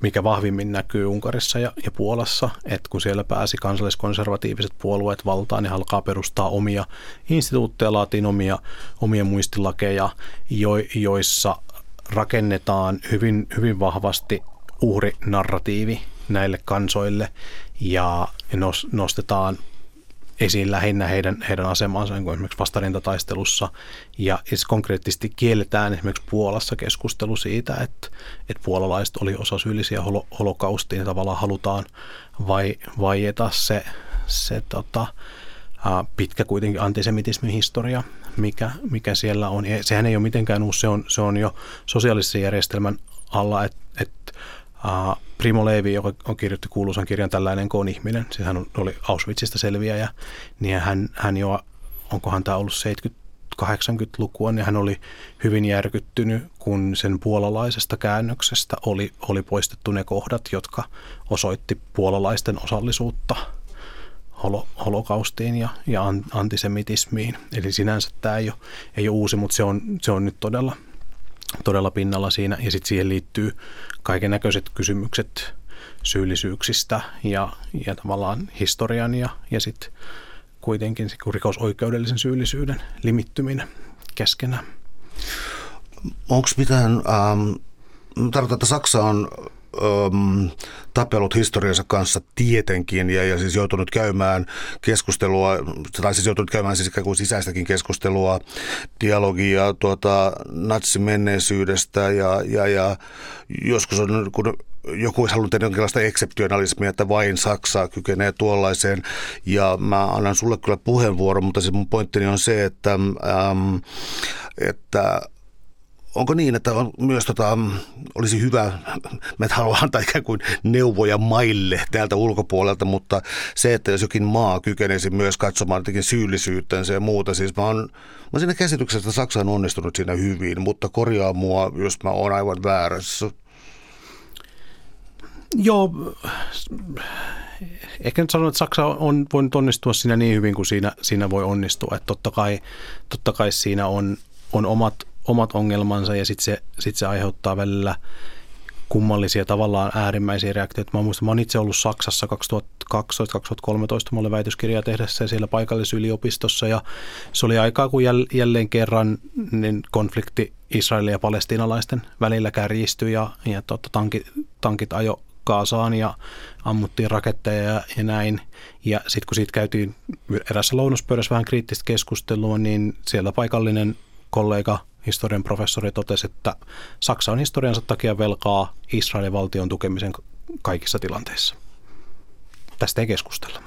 mikä vahvimmin näkyy Unkarissa ja, ja Puolassa, että kun siellä pääsi kansalliskonservatiiviset puolueet valtaan, niin alkaa perustaa omia instituutteja, laatiin omia, omia muistilakeja, jo, joissa rakennetaan hyvin, hyvin vahvasti uhrinarratiivi näille kansoille ja nostetaan esiin lähinnä heidän, heidän asemansa niin kuin esimerkiksi vastarintataistelussa. Ja siis konkreettisesti kielletään esimerkiksi Puolassa keskustelu siitä, että, että puolalaiset oli osa syyllisiä holo, holokaustiin ja tavallaan halutaan vai, vaieta se, se tota, pitkä kuitenkin antisemitismin historia, mikä, mikä siellä on. Ja sehän ei ole mitenkään uusi, se on, se on jo sosiaalisen järjestelmän alla, että, että Uh, Primo Levi, joka on kirjoitti kuuluisan kirjan Tällainen on ihminen, siis hän oli Auschwitzista selviäjä, niin hän, hän jo, onkohan tämä ollut 70-80-lukua, niin hän oli hyvin järkyttynyt, kun sen puolalaisesta käännöksestä oli, oli poistettu ne kohdat, jotka osoitti puolalaisten osallisuutta holo, holokaustiin ja, ja antisemitismiin. Eli sinänsä tämä ei ole, ei ole uusi, mutta se on, se on nyt todella todella pinnalla siinä. Ja sitten siihen liittyy kaiken näköiset kysymykset syyllisyyksistä ja, ja tavallaan historian ja, ja sitten kuitenkin rikosoikeudellisen syyllisyyden limittyminen keskenään. Onko mitään, ähm, tarkoitan, että Saksa on um, tapellut historiansa kanssa tietenkin ja, ja siis joutunut käymään keskustelua, tai siis joutunut käymään siis ikään kuin sisäistäkin keskustelua, dialogia tuota, natsin menneisyydestä ja, ja, ja joskus on, kun joku olisi halunnut tehdä jonkinlaista ekseptionalismia, että vain Saksa kykenee tuollaiseen. Ja mä annan sulle kyllä puheenvuoron, mutta siis mun pointtini on se, että, ähm, että onko niin, että on myös tota, olisi hyvä, mä en halua antaa ikään kuin neuvoja maille täältä ulkopuolelta, mutta se, että jos jokin maa kykenisi myös katsomaan jotenkin syyllisyyttänsä ja muuta, siis mä oon, mä oon siinä käsityksessä, että Saksa on onnistunut siinä hyvin, mutta korjaa mua, jos mä oon aivan väärässä. Joo, ehkä nyt sanon, että Saksa on voinut onnistua siinä niin hyvin kuin siinä, siinä voi onnistua. Että totta kai, totta kai siinä on, on omat omat ongelmansa ja sitten se, sit se aiheuttaa välillä kummallisia tavallaan äärimmäisiä reaktioita. Mä muistan, mä olen itse ollut Saksassa 2012-2013, mä olin väitöskirjaa tehdessä siellä paikallisyliopistossa ja se oli aikaa, kun jälleen kerran niin konflikti Israelin ja palestiinalaisten välillä kärjistyi ja, ja totta, tankit, tankit ajo Kaasaan ja ammuttiin raketteja ja, ja näin. Ja sitten kun siitä käytiin erässä lounaspöydässä vähän kriittistä keskustelua, niin siellä paikallinen kollega – historian professori totesi, että Saksa on historiansa takia velkaa Israelin valtion tukemisen kaikissa tilanteissa. Tästä ei keskustella.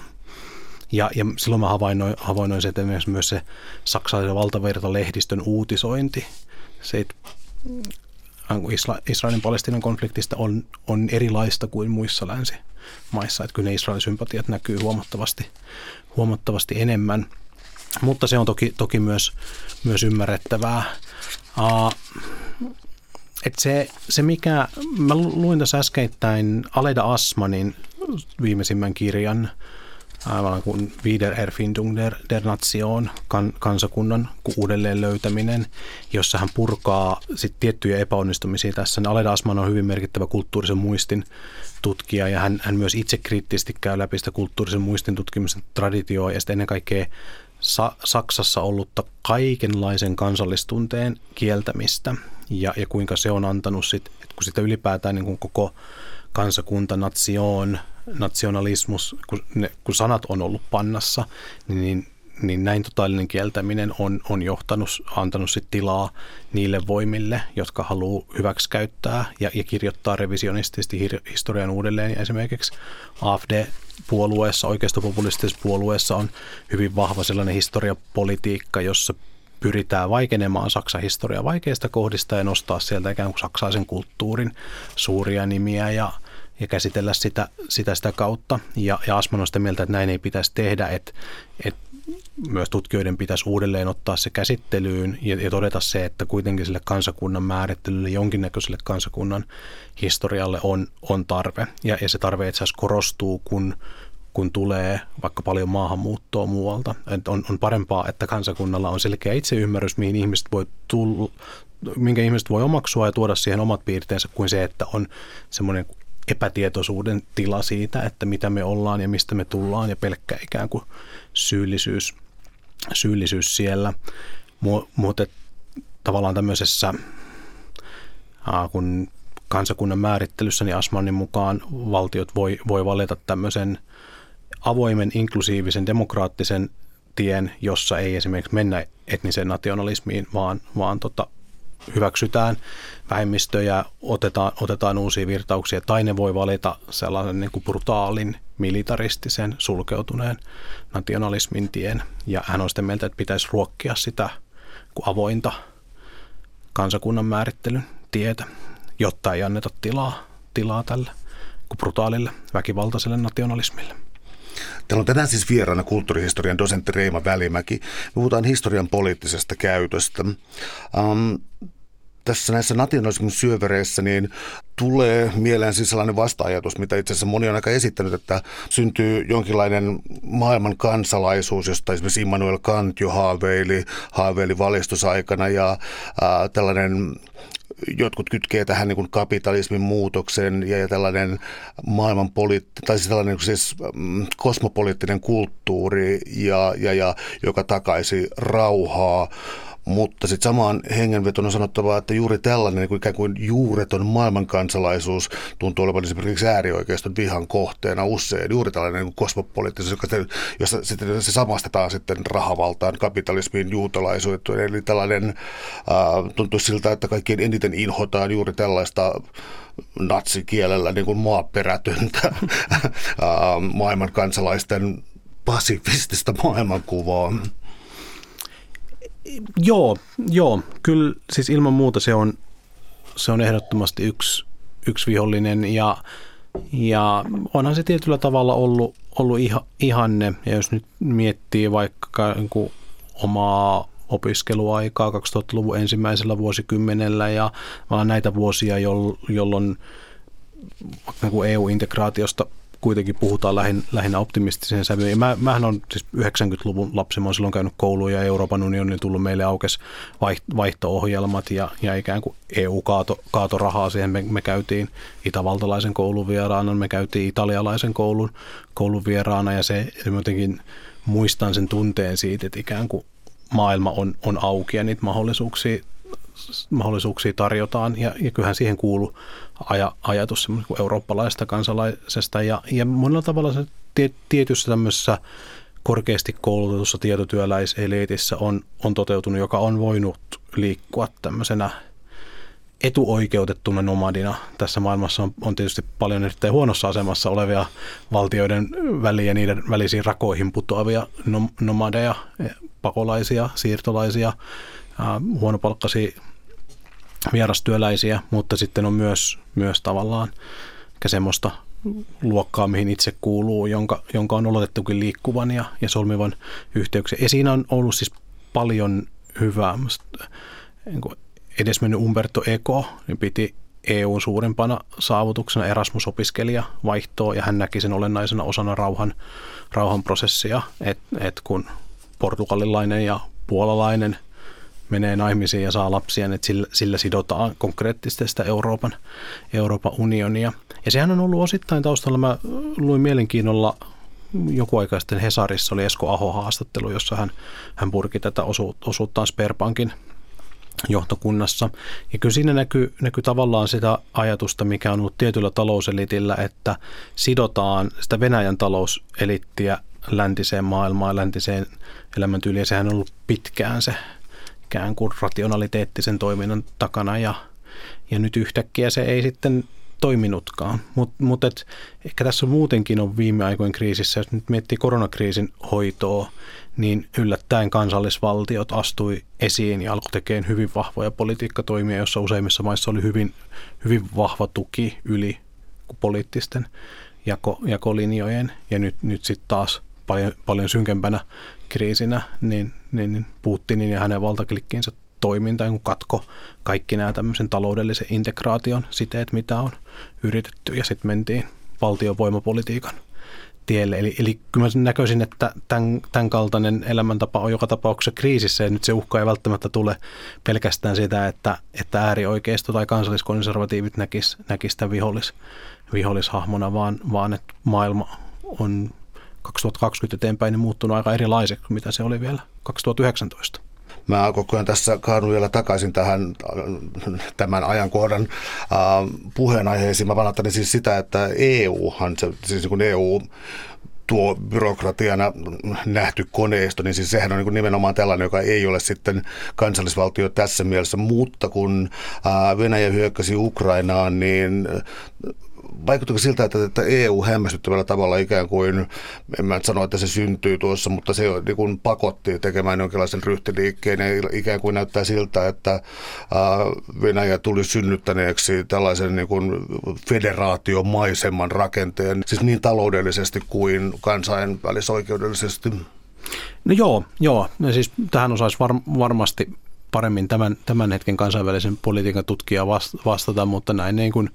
Ja, ja silloin mä havainnoin, havainnoin sen, että myös, se saksalaisen valtavirta lehdistön uutisointi, se Israelin palestinan konfliktista on, on erilaista kuin muissa länsimaissa. Että kyllä ne Israelin sympatiat näkyy huomattavasti, huomattavasti enemmän. Mutta se on toki, toki myös, myös ymmärrettävää. Uh, et se, se mikä, mä luin tässä äskeittäin Aleda Asmanin viimeisimmän kirjan, aivan kuin Wiedererfindung der, der Nation, kan, kansakunnan uudelleen löytäminen, jossa hän purkaa sit tiettyjä epäonnistumisia tässä. Aleda Asman on hyvin merkittävä kulttuurisen muistin tutkija ja hän, hän myös itse kriittisesti käy läpi sitä kulttuurisen muistin tutkimisen traditioa ja sitten ennen kaikkea Sa- Saksassa ollutta kaikenlaisen kansallistunteen kieltämistä. Ja, ja kuinka se on antanut sit, kun sitä ylipäätään niin kuin koko kansakunta, nation, nationalismus, kun, ne, kun sanat on ollut pannassa, niin, niin, niin näin totaalinen kieltäminen on, on johtanut, antanut sit tilaa niille voimille, jotka haluaa hyväksikäyttää ja, ja kirjoittaa revisionistisesti historian uudelleen. Ja esimerkiksi AFD-puolueessa, oikeistopopulistisessa puolueessa on hyvin vahva sellainen historiapolitiikka, jossa pyritään vaikenemaan Saksan historiaa vaikeista kohdista ja nostaa sieltä ikään kuin saksaisen kulttuurin suuria nimiä ja, ja käsitellä sitä, sitä sitä kautta. Ja, ja Asman on sitä mieltä, että näin ei pitäisi tehdä, että, että myös tutkijoiden pitäisi uudelleen ottaa se käsittelyyn ja, ja todeta se, että kuitenkin sille kansakunnan määrittelylle, jonkinnäköiselle kansakunnan historialle on, on tarve. Ja, ja se tarve itse asiassa korostuu, kun kun tulee vaikka paljon maahanmuuttoa muualta. Et on, on parempaa, että kansakunnalla on selkeä itseymmärrys, mihin ihmiset voi tulla, minkä ihmiset voi omaksua ja tuoda siihen omat piirteensä, kuin se, että on semmoinen epätietoisuuden tila siitä, että mitä me ollaan ja mistä me tullaan ja pelkkä ikään kuin syyllisyys, syyllisyys siellä. Mutta tavallaan tämmöisessä, kun kansakunnan määrittelyssä, niin Asmanin mukaan valtiot voi, voi valita tämmöisen – avoimen, inklusiivisen, demokraattisen tien, jossa ei esimerkiksi mennä etniseen nationalismiin, vaan, vaan tota, hyväksytään vähemmistöjä, otetaan, otetaan uusia virtauksia, tai ne voi valita sellaisen niin kuin brutaalin, militaristisen, sulkeutuneen nationalismin tien. Ja hän on sitä mieltä, että pitäisi ruokkia sitä avointa kansakunnan määrittelyn tietä, jotta ei anneta tilaa, tilaa tälle brutaalille, väkivaltaiselle nationalismille. Täällä on tänään siis vieraana kulttuurihistorian dosentti Reima Välimäki. Me puhutaan historian poliittisesta käytöstä. Um, tässä näissä nationalismin syövereissä niin tulee mieleen siis sellainen vasta-ajatus, mitä itse asiassa moni on aika esittänyt, että syntyy jonkinlainen maailman kansalaisuus, josta esimerkiksi Immanuel Kant jo haaveili, haaveili valistusaikana ja ää, tällainen jotkut kytkee tähän niin kuin kapitalismin muutoksen ja, ja tällainen maailman poliitti, tai siis tällainen siis, mm, kosmopoliittinen kulttuuri, ja, ja, ja, joka takaisi rauhaa mutta sitten samaan hengenvetona sanottavaa, että juuri tällainen niin kuin ikään kuin juureton maailmankansalaisuus tuntuu olevan esimerkiksi äärioikeiston vihan kohteena usein. Juuri tällainen niin kosmopoliittisuus, joka te, jossa sitten se samastetaan sitten rahavaltaan, kapitalismiin, juutalaisuuteen. Eli tällainen äh, tuntuu siltä, että kaikkein eniten inhotaan juuri tällaista natsikielellä niin kuin maaperätöntä <laughs> äh, maailman kansalaisten pasifistista maailmankuvaa. Joo, joo, kyllä siis ilman muuta se on, se on ehdottomasti yksi, yksi vihollinen ja, ja onhan se tietyllä tavalla ollut, ollut iha, ihanne. Ja jos nyt miettii vaikka niin omaa opiskeluaikaa 2000-luvun ensimmäisellä vuosikymmenellä ja vaan näitä vuosia, jolloin niin EU-integraatiosta kuitenkin puhutaan lähin, lähinnä optimistiseen sävyyn. Mä, mähän on siis 90-luvun lapsi, mä oon silloin käynyt kouluun ja Euroopan unionin tullut meille aukes vaihto-ohjelmat ja, ja ikään kuin EU kaato, kaato rahaa siihen. Me, me käytiin itävaltalaisen koulun vieraana, me käytiin italialaisen koulun, koulun vieraana ja se jotenkin muistan sen tunteen siitä, että ikään kuin maailma on, on auki ja niitä mahdollisuuksia mahdollisuuksia tarjotaan ja, ja kyllähän siihen kuuluu aja, ajatus eurooppalaisesta kansalaisesta ja, ja monella tavalla se tietyssä tämmöisessä korkeasti koulutetussa tietotyöläiseliitissä on, on toteutunut, joka on voinut liikkua tämmöisenä etuoikeutettuna nomadina. Tässä maailmassa on, on tietysti paljon erittäin huonossa asemassa olevia valtioiden väliä niiden välisiin rakoihin putoavia nomadeja, pakolaisia, siirtolaisia, huonopalkkaisia vierastyöläisiä, mutta sitten on myös, myös tavallaan semmoista luokkaa, mihin itse kuuluu, jonka, jonka on oletettukin liikkuvan ja, ja solmivan yhteyksiä. Ja siinä on ollut siis paljon hyvää. Niin edesmennyt Umberto Eco niin piti EUn suurimpana saavutuksena Erasmus-opiskelija vaihtoa ja hän näki sen olennaisena osana rauhan, rauhanprosessia, että et kun portugalilainen ja puolalainen menee naimisiin ja saa lapsia, niin sillä, sillä sidotaan konkreettisesti sitä Euroopan, Euroopan unionia. Ja sehän on ollut osittain taustalla, mä luin mielenkiinnolla joku aika sitten Hesarissa oli Esko Aho haastattelu, jossa hän, hän purki tätä osuuttaan Sperbankin johtokunnassa. Ja kyllä siinä näkyy, näkyy tavallaan sitä ajatusta, mikä on ollut tietyllä talouselitillä, että sidotaan sitä Venäjän talouselittiä läntiseen maailmaan, läntiseen elämäntyyliin. Sehän on ollut pitkään se ikään kuin rationaliteettisen toiminnan takana ja, ja nyt yhtäkkiä se ei sitten toiminutkaan. Mutta mut ehkä tässä muutenkin on viime aikojen kriisissä, jos nyt miettii koronakriisin hoitoa, niin yllättäen kansallisvaltiot astui esiin ja alkoi tekemään hyvin vahvoja politiikkatoimia, jossa useimmissa maissa oli hyvin, hyvin vahva tuki yli poliittisten jako, jakolinjojen. Ja nyt, nyt sitten taas paljon, paljon synkempänä kriisinä, niin, niin, niin Putinin ja hänen valtaklikkiinsä toiminta kun katko kaikki nämä tämmöisen taloudellisen integraation siteet, mitä on yritetty ja sitten mentiin valtion voimapolitiikan tielle. Eli, eli kyllä mä näköisin, että tämän, tämän kaltainen elämäntapa on joka tapauksessa kriisissä ja nyt se uhka ei välttämättä tule pelkästään sitä, että, että äärioikeisto tai kansalliskonservatiivit näkis, näkis tämän vihollis, vihollishahmona, vaan, vaan että maailma on 2020 eteenpäin niin muuttunut aika erilaiseksi kuin mitä se oli vielä 2019. Mä koko ajan tässä kaadun vielä takaisin tähän tämän ajankohdan äh, puheenaiheisiin. Mä vanhattelin siis sitä, että EUhan, siis kun EU tuo byrokratiana nähty koneisto, niin siis sehän on niin nimenomaan tällainen, joka ei ole sitten kansallisvaltio tässä mielessä, mutta kun Venäjä hyökkäsi Ukrainaan, niin vaikuttiko siltä, että, että EU hämmästyttävällä tavalla ikään kuin, en mä sano, että se syntyy tuossa, mutta se niin kuin pakotti tekemään jonkinlaisen ryhtiliikkeen ja ikään kuin näyttää siltä, että Venäjä tuli synnyttäneeksi tällaisen niin kuin federaatiomaisemman rakenteen, siis niin taloudellisesti kuin kansainvälisoikeudellisesti. No joo, joo. Ja siis tähän osaisi var, varmasti paremmin tämän, tämän hetken kansainvälisen politiikan tutkija vastata, mutta näin niin kuin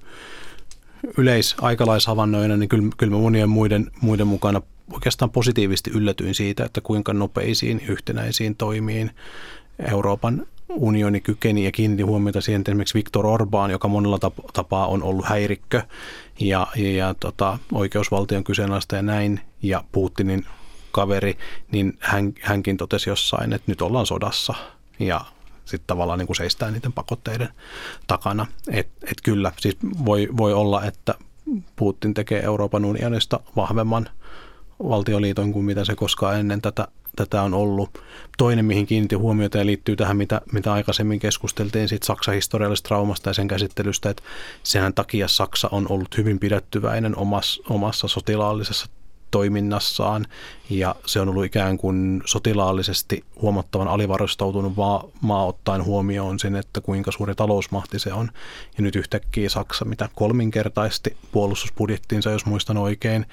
yleisaikalaishavannoina, niin kyllä, kyllä monien muiden, muiden mukana oikeastaan positiivisesti yllätyin siitä, että kuinka nopeisiin yhtenäisiin toimiin Euroopan unioni kykeni ja kiinnitti huomiota siihen, että esimerkiksi Viktor Orbán, joka monella tapaa on ollut häirikkö ja, ja, ja tota, oikeusvaltion kyseenalaista ja näin, ja Putinin kaveri, niin hän, hänkin totesi jossain, että nyt ollaan sodassa. Ja sitten tavallaan niin kuin seistää niiden pakotteiden takana. Et, et kyllä, siis voi, voi olla, että Putin tekee Euroopan unionista vahvemman valtioliiton kuin mitä se koskaan ennen tätä, tätä on ollut. Toinen, mihin kiinnitin huomiota ja liittyy tähän, mitä, mitä aikaisemmin keskusteltiin siitä Saksan historiallisesta traumasta ja sen käsittelystä, että senhän takia Saksa on ollut hyvin pidättyväinen omassa, omassa sotilaallisessa toiminnassaan ja se on ollut ikään kuin sotilaallisesti huomattavan alivarustautunut maa, maa ottaen huomioon sen, että kuinka suuri talousmahti se on. Ja nyt yhtäkkiä Saksa, mitä kolminkertaisesti puolustusbudjettiinsa, jos muistan oikein,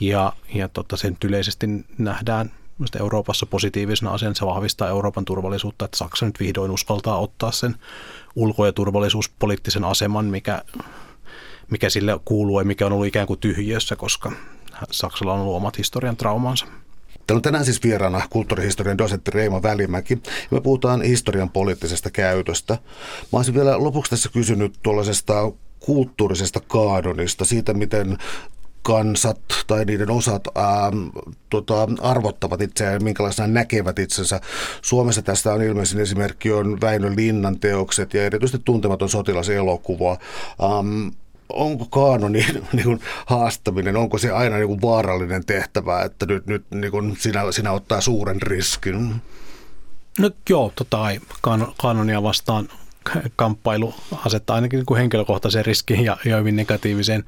ja, ja tota, sen yleisesti nähdään Euroopassa positiivisena asiana, se vahvistaa Euroopan turvallisuutta, että Saksa nyt vihdoin uskaltaa ottaa sen ulko- ja turvallisuuspoliittisen aseman, mikä, mikä sille kuuluu ja mikä on ollut ikään kuin tyhjiössä, koska Saksalla on ollut omat historian traumansa. Täällä on tänään siis vieraana kulttuurihistorian dosentti Reima Välimäki. Ja me puhutaan historian poliittisesta käytöstä. Mä olisin vielä lopuksi tässä kysynyt tuollaisesta kulttuurisesta kaadonista, siitä miten kansat tai niiden osat ää, tota, arvottavat itseään, minkälaisena näkevät itsensä. Suomessa tästä on ilmeisin esimerkki on Väinö Linnan teokset ja erityisesti tuntematon sotilaselokuva. Ähm, onko kaanonin <laughs> niin kuin, haastaminen, onko se aina niin kuin, vaarallinen tehtävä, että nyt, nyt niin kuin, sinä, sinä ottaa suuren riskin? No joo, totta kai kaanonia vastaan kamppailu asettaa ainakin niin kuin henkilökohtaisen riskin ja, ja hyvin negatiiviseen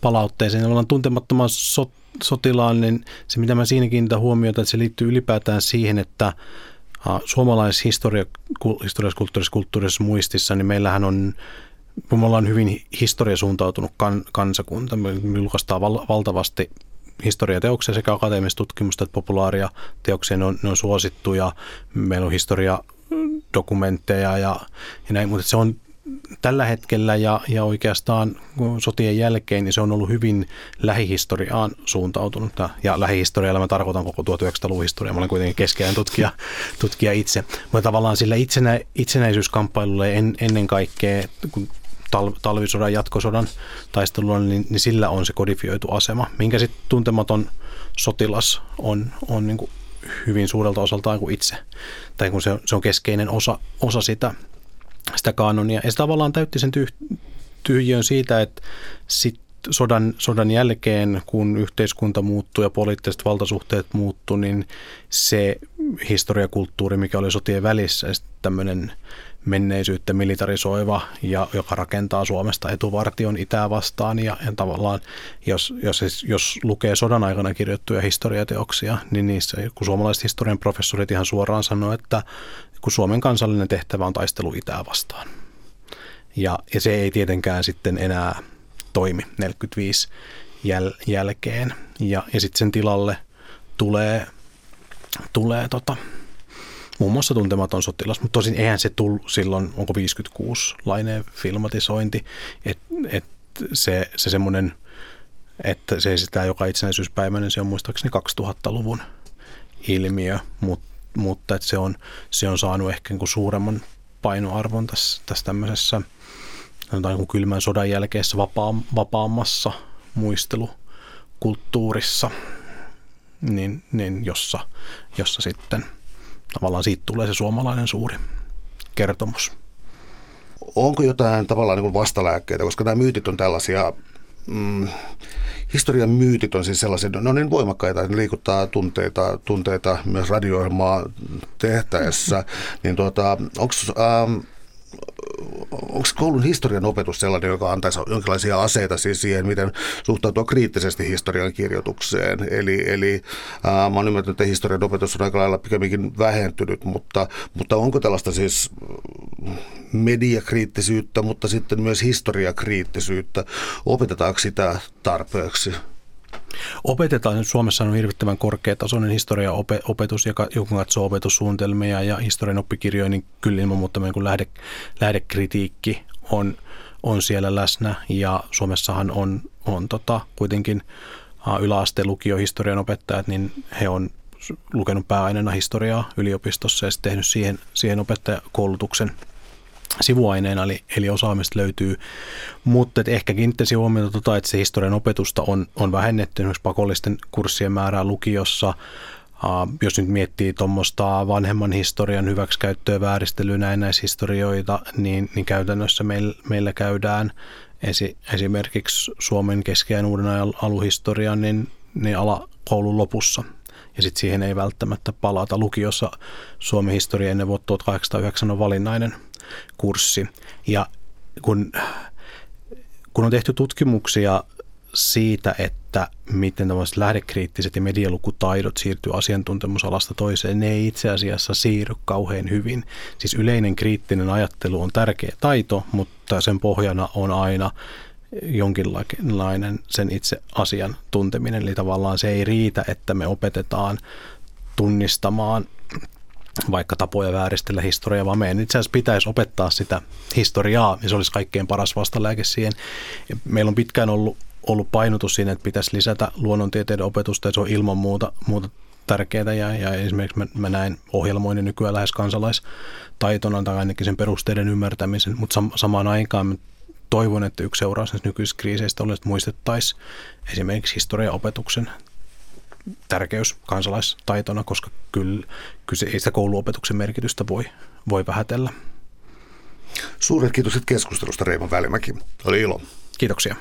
palautteeseen. Ollaan tuntemattoman sot, sotilaan, niin se mitä mä siinä kiinnitän huomiota, että se liittyy ylipäätään siihen, että Suomalaisessa kulttuurisessa, kulttuurisessa muistissa, niin meillähän on me ollaan hyvin historiasuuntautunut kan, kansakunta. Me julkaistaan val, valtavasti historiateoksia sekä akateemista tutkimusta että populaaria teoksia. Ne on, ne on suosittuja. Meillä on historiadokumentteja ja, ja näin, mutta se on tällä hetkellä ja, ja oikeastaan sotien jälkeen, niin se on ollut hyvin lähihistoriaan suuntautunut. Ja lähihistorialla mä tarkoitan koko 1900-luvun historiaa. Mä olen kuitenkin keskeinen tutkija, tutkija itse. Mutta tavallaan sillä itsenä, itsenäisyyskamppailulle en, ennen kaikkea, kun tal, talvisodan, jatkosodan taistelulla, niin, niin sillä on se kodifioitu asema, minkä sitten tuntematon sotilas on, on niin kuin hyvin suurelta osaltaan kuin itse. Tai kun se, se on keskeinen osa, osa sitä, sitä kanonia. Ja se tavallaan täytti sen tyh- tyhjön siitä, että sit sodan, sodan jälkeen, kun yhteiskunta muuttui ja poliittiset valtasuhteet muuttu, niin se historiakulttuuri, mikä oli sotien välissä, tämmöinen menneisyyttä militarisoiva ja joka rakentaa Suomesta etuvartion itää vastaan ja, ja tavallaan jos, jos, jos lukee sodan aikana kirjoittuja historiateoksia, niin niissä kun suomalaiset historian professorit ihan suoraan sanoo, että kun Suomen kansallinen tehtävä on taistelu itää vastaan. Ja, ja se ei tietenkään sitten enää toimi 45 jäl, jälkeen. Ja, ja sitten sen tilalle tulee, tulee tota, muun muassa tuntematon sotilas, mutta tosin eihän se tullut silloin, onko 56 laineen filmatisointi, että et se, se semmoinen, että se esittää joka itsenäisyyspäivä, niin se on muistaakseni 2000-luvun ilmiö, mutta, mutta että se, on, se on saanut ehkä niin kuin suuremman painoarvon tässä, tässä tämmöisessä niin kylmän sodan jälkeessä vapaa, vapaammassa muistelukulttuurissa, niin, niin jossa, jossa sitten – tavallaan siitä tulee se suomalainen suuri kertomus. Onko jotain tavallaan niin vastalääkkeitä, koska nämä myytit on tällaisia, mm, historian myytit on siis sellaisia, ne on niin voimakkaita, että ne liikuttaa tunteita, tunteita myös radio tehtäessä, <laughs> niin tuota, onko ähm, onko koulun historian opetus sellainen, joka antaisi jonkinlaisia aseita siis siihen, miten suhtautua kriittisesti historian kirjoitukseen. Eli, eli ää, mä oon ymmärtänyt, että historian opetus on aika lailla pikemminkin vähentynyt, mutta, mutta onko tällaista siis mediakriittisyyttä, mutta sitten myös historiakriittisyyttä? Opetetaanko sitä tarpeeksi? Opetetaan, Suomessa on hirvittävän korkeatasoinen historiaopetus, joka, joka katsoo opetussuunnitelmia ja historian oppikirjoja, niin kyllä ilman muuta niin lähde, lähdekritiikki on, on siellä läsnä. Ja Suomessahan on, on tota, kuitenkin yläasteen lukiohistorian opettajat, niin he on lukenut pääaineena historiaa yliopistossa ja sitten tehnyt siihen, siihen opettajakoulutuksen – sivuaineena, eli, eli osaamista löytyy. Mutta et ehkä kiinnittäisi huomiota, tota, että se historian opetusta on, on vähennetty esimerkiksi pakollisten kurssien määrää lukiossa. Uh, jos nyt miettii tuommoista vanhemman historian hyväksikäyttöä, vääristelyä, näennäishistorioita, niin, niin käytännössä meillä, meillä käydään esi, esimerkiksi Suomen keskiään uuden ajan aluhistorian niin, niin alakoulun lopussa – ja sitten siihen ei välttämättä palata. Lukiossa Suomen historia ennen vuotta 1809 on valinnainen kurssi. Ja kun, kun on tehty tutkimuksia siitä, että miten tämmöiset lähdekriittiset ja medialukutaidot siirtyy asiantuntemusalasta toiseen, ne ei itse asiassa siirry kauhean hyvin. Siis yleinen kriittinen ajattelu on tärkeä taito, mutta sen pohjana on aina jonkinlainen sen itse asian tunteminen. Eli tavallaan se ei riitä, että me opetetaan tunnistamaan vaikka tapoja vääristellä historiaa, vaan meidän itse asiassa pitäisi opettaa sitä historiaa, ja se olisi kaikkein paras vastalääke siihen. Meillä on pitkään ollut, ollut painotus siinä, että pitäisi lisätä luonnontieteiden opetusta, ja se on ilman muuta, muuta tärkeää, ja, ja esimerkiksi mä, mä näen ohjelmoinnin nykyään lähes kansalaistaitona tai ainakin sen perusteiden ymmärtämisen, mutta sam- samaan aikaan toivon, että yksi seuraus nykyisistä kriiseistä olisi, että muistettaisiin esimerkiksi historiaopetuksen tärkeys kansalaistaitona, koska kyllä, kyllä ei sitä kouluopetuksen merkitystä voi, voi vähätellä. Suuret kiitokset keskustelusta Reima Välimäki. Oli ilo. Kiitoksia.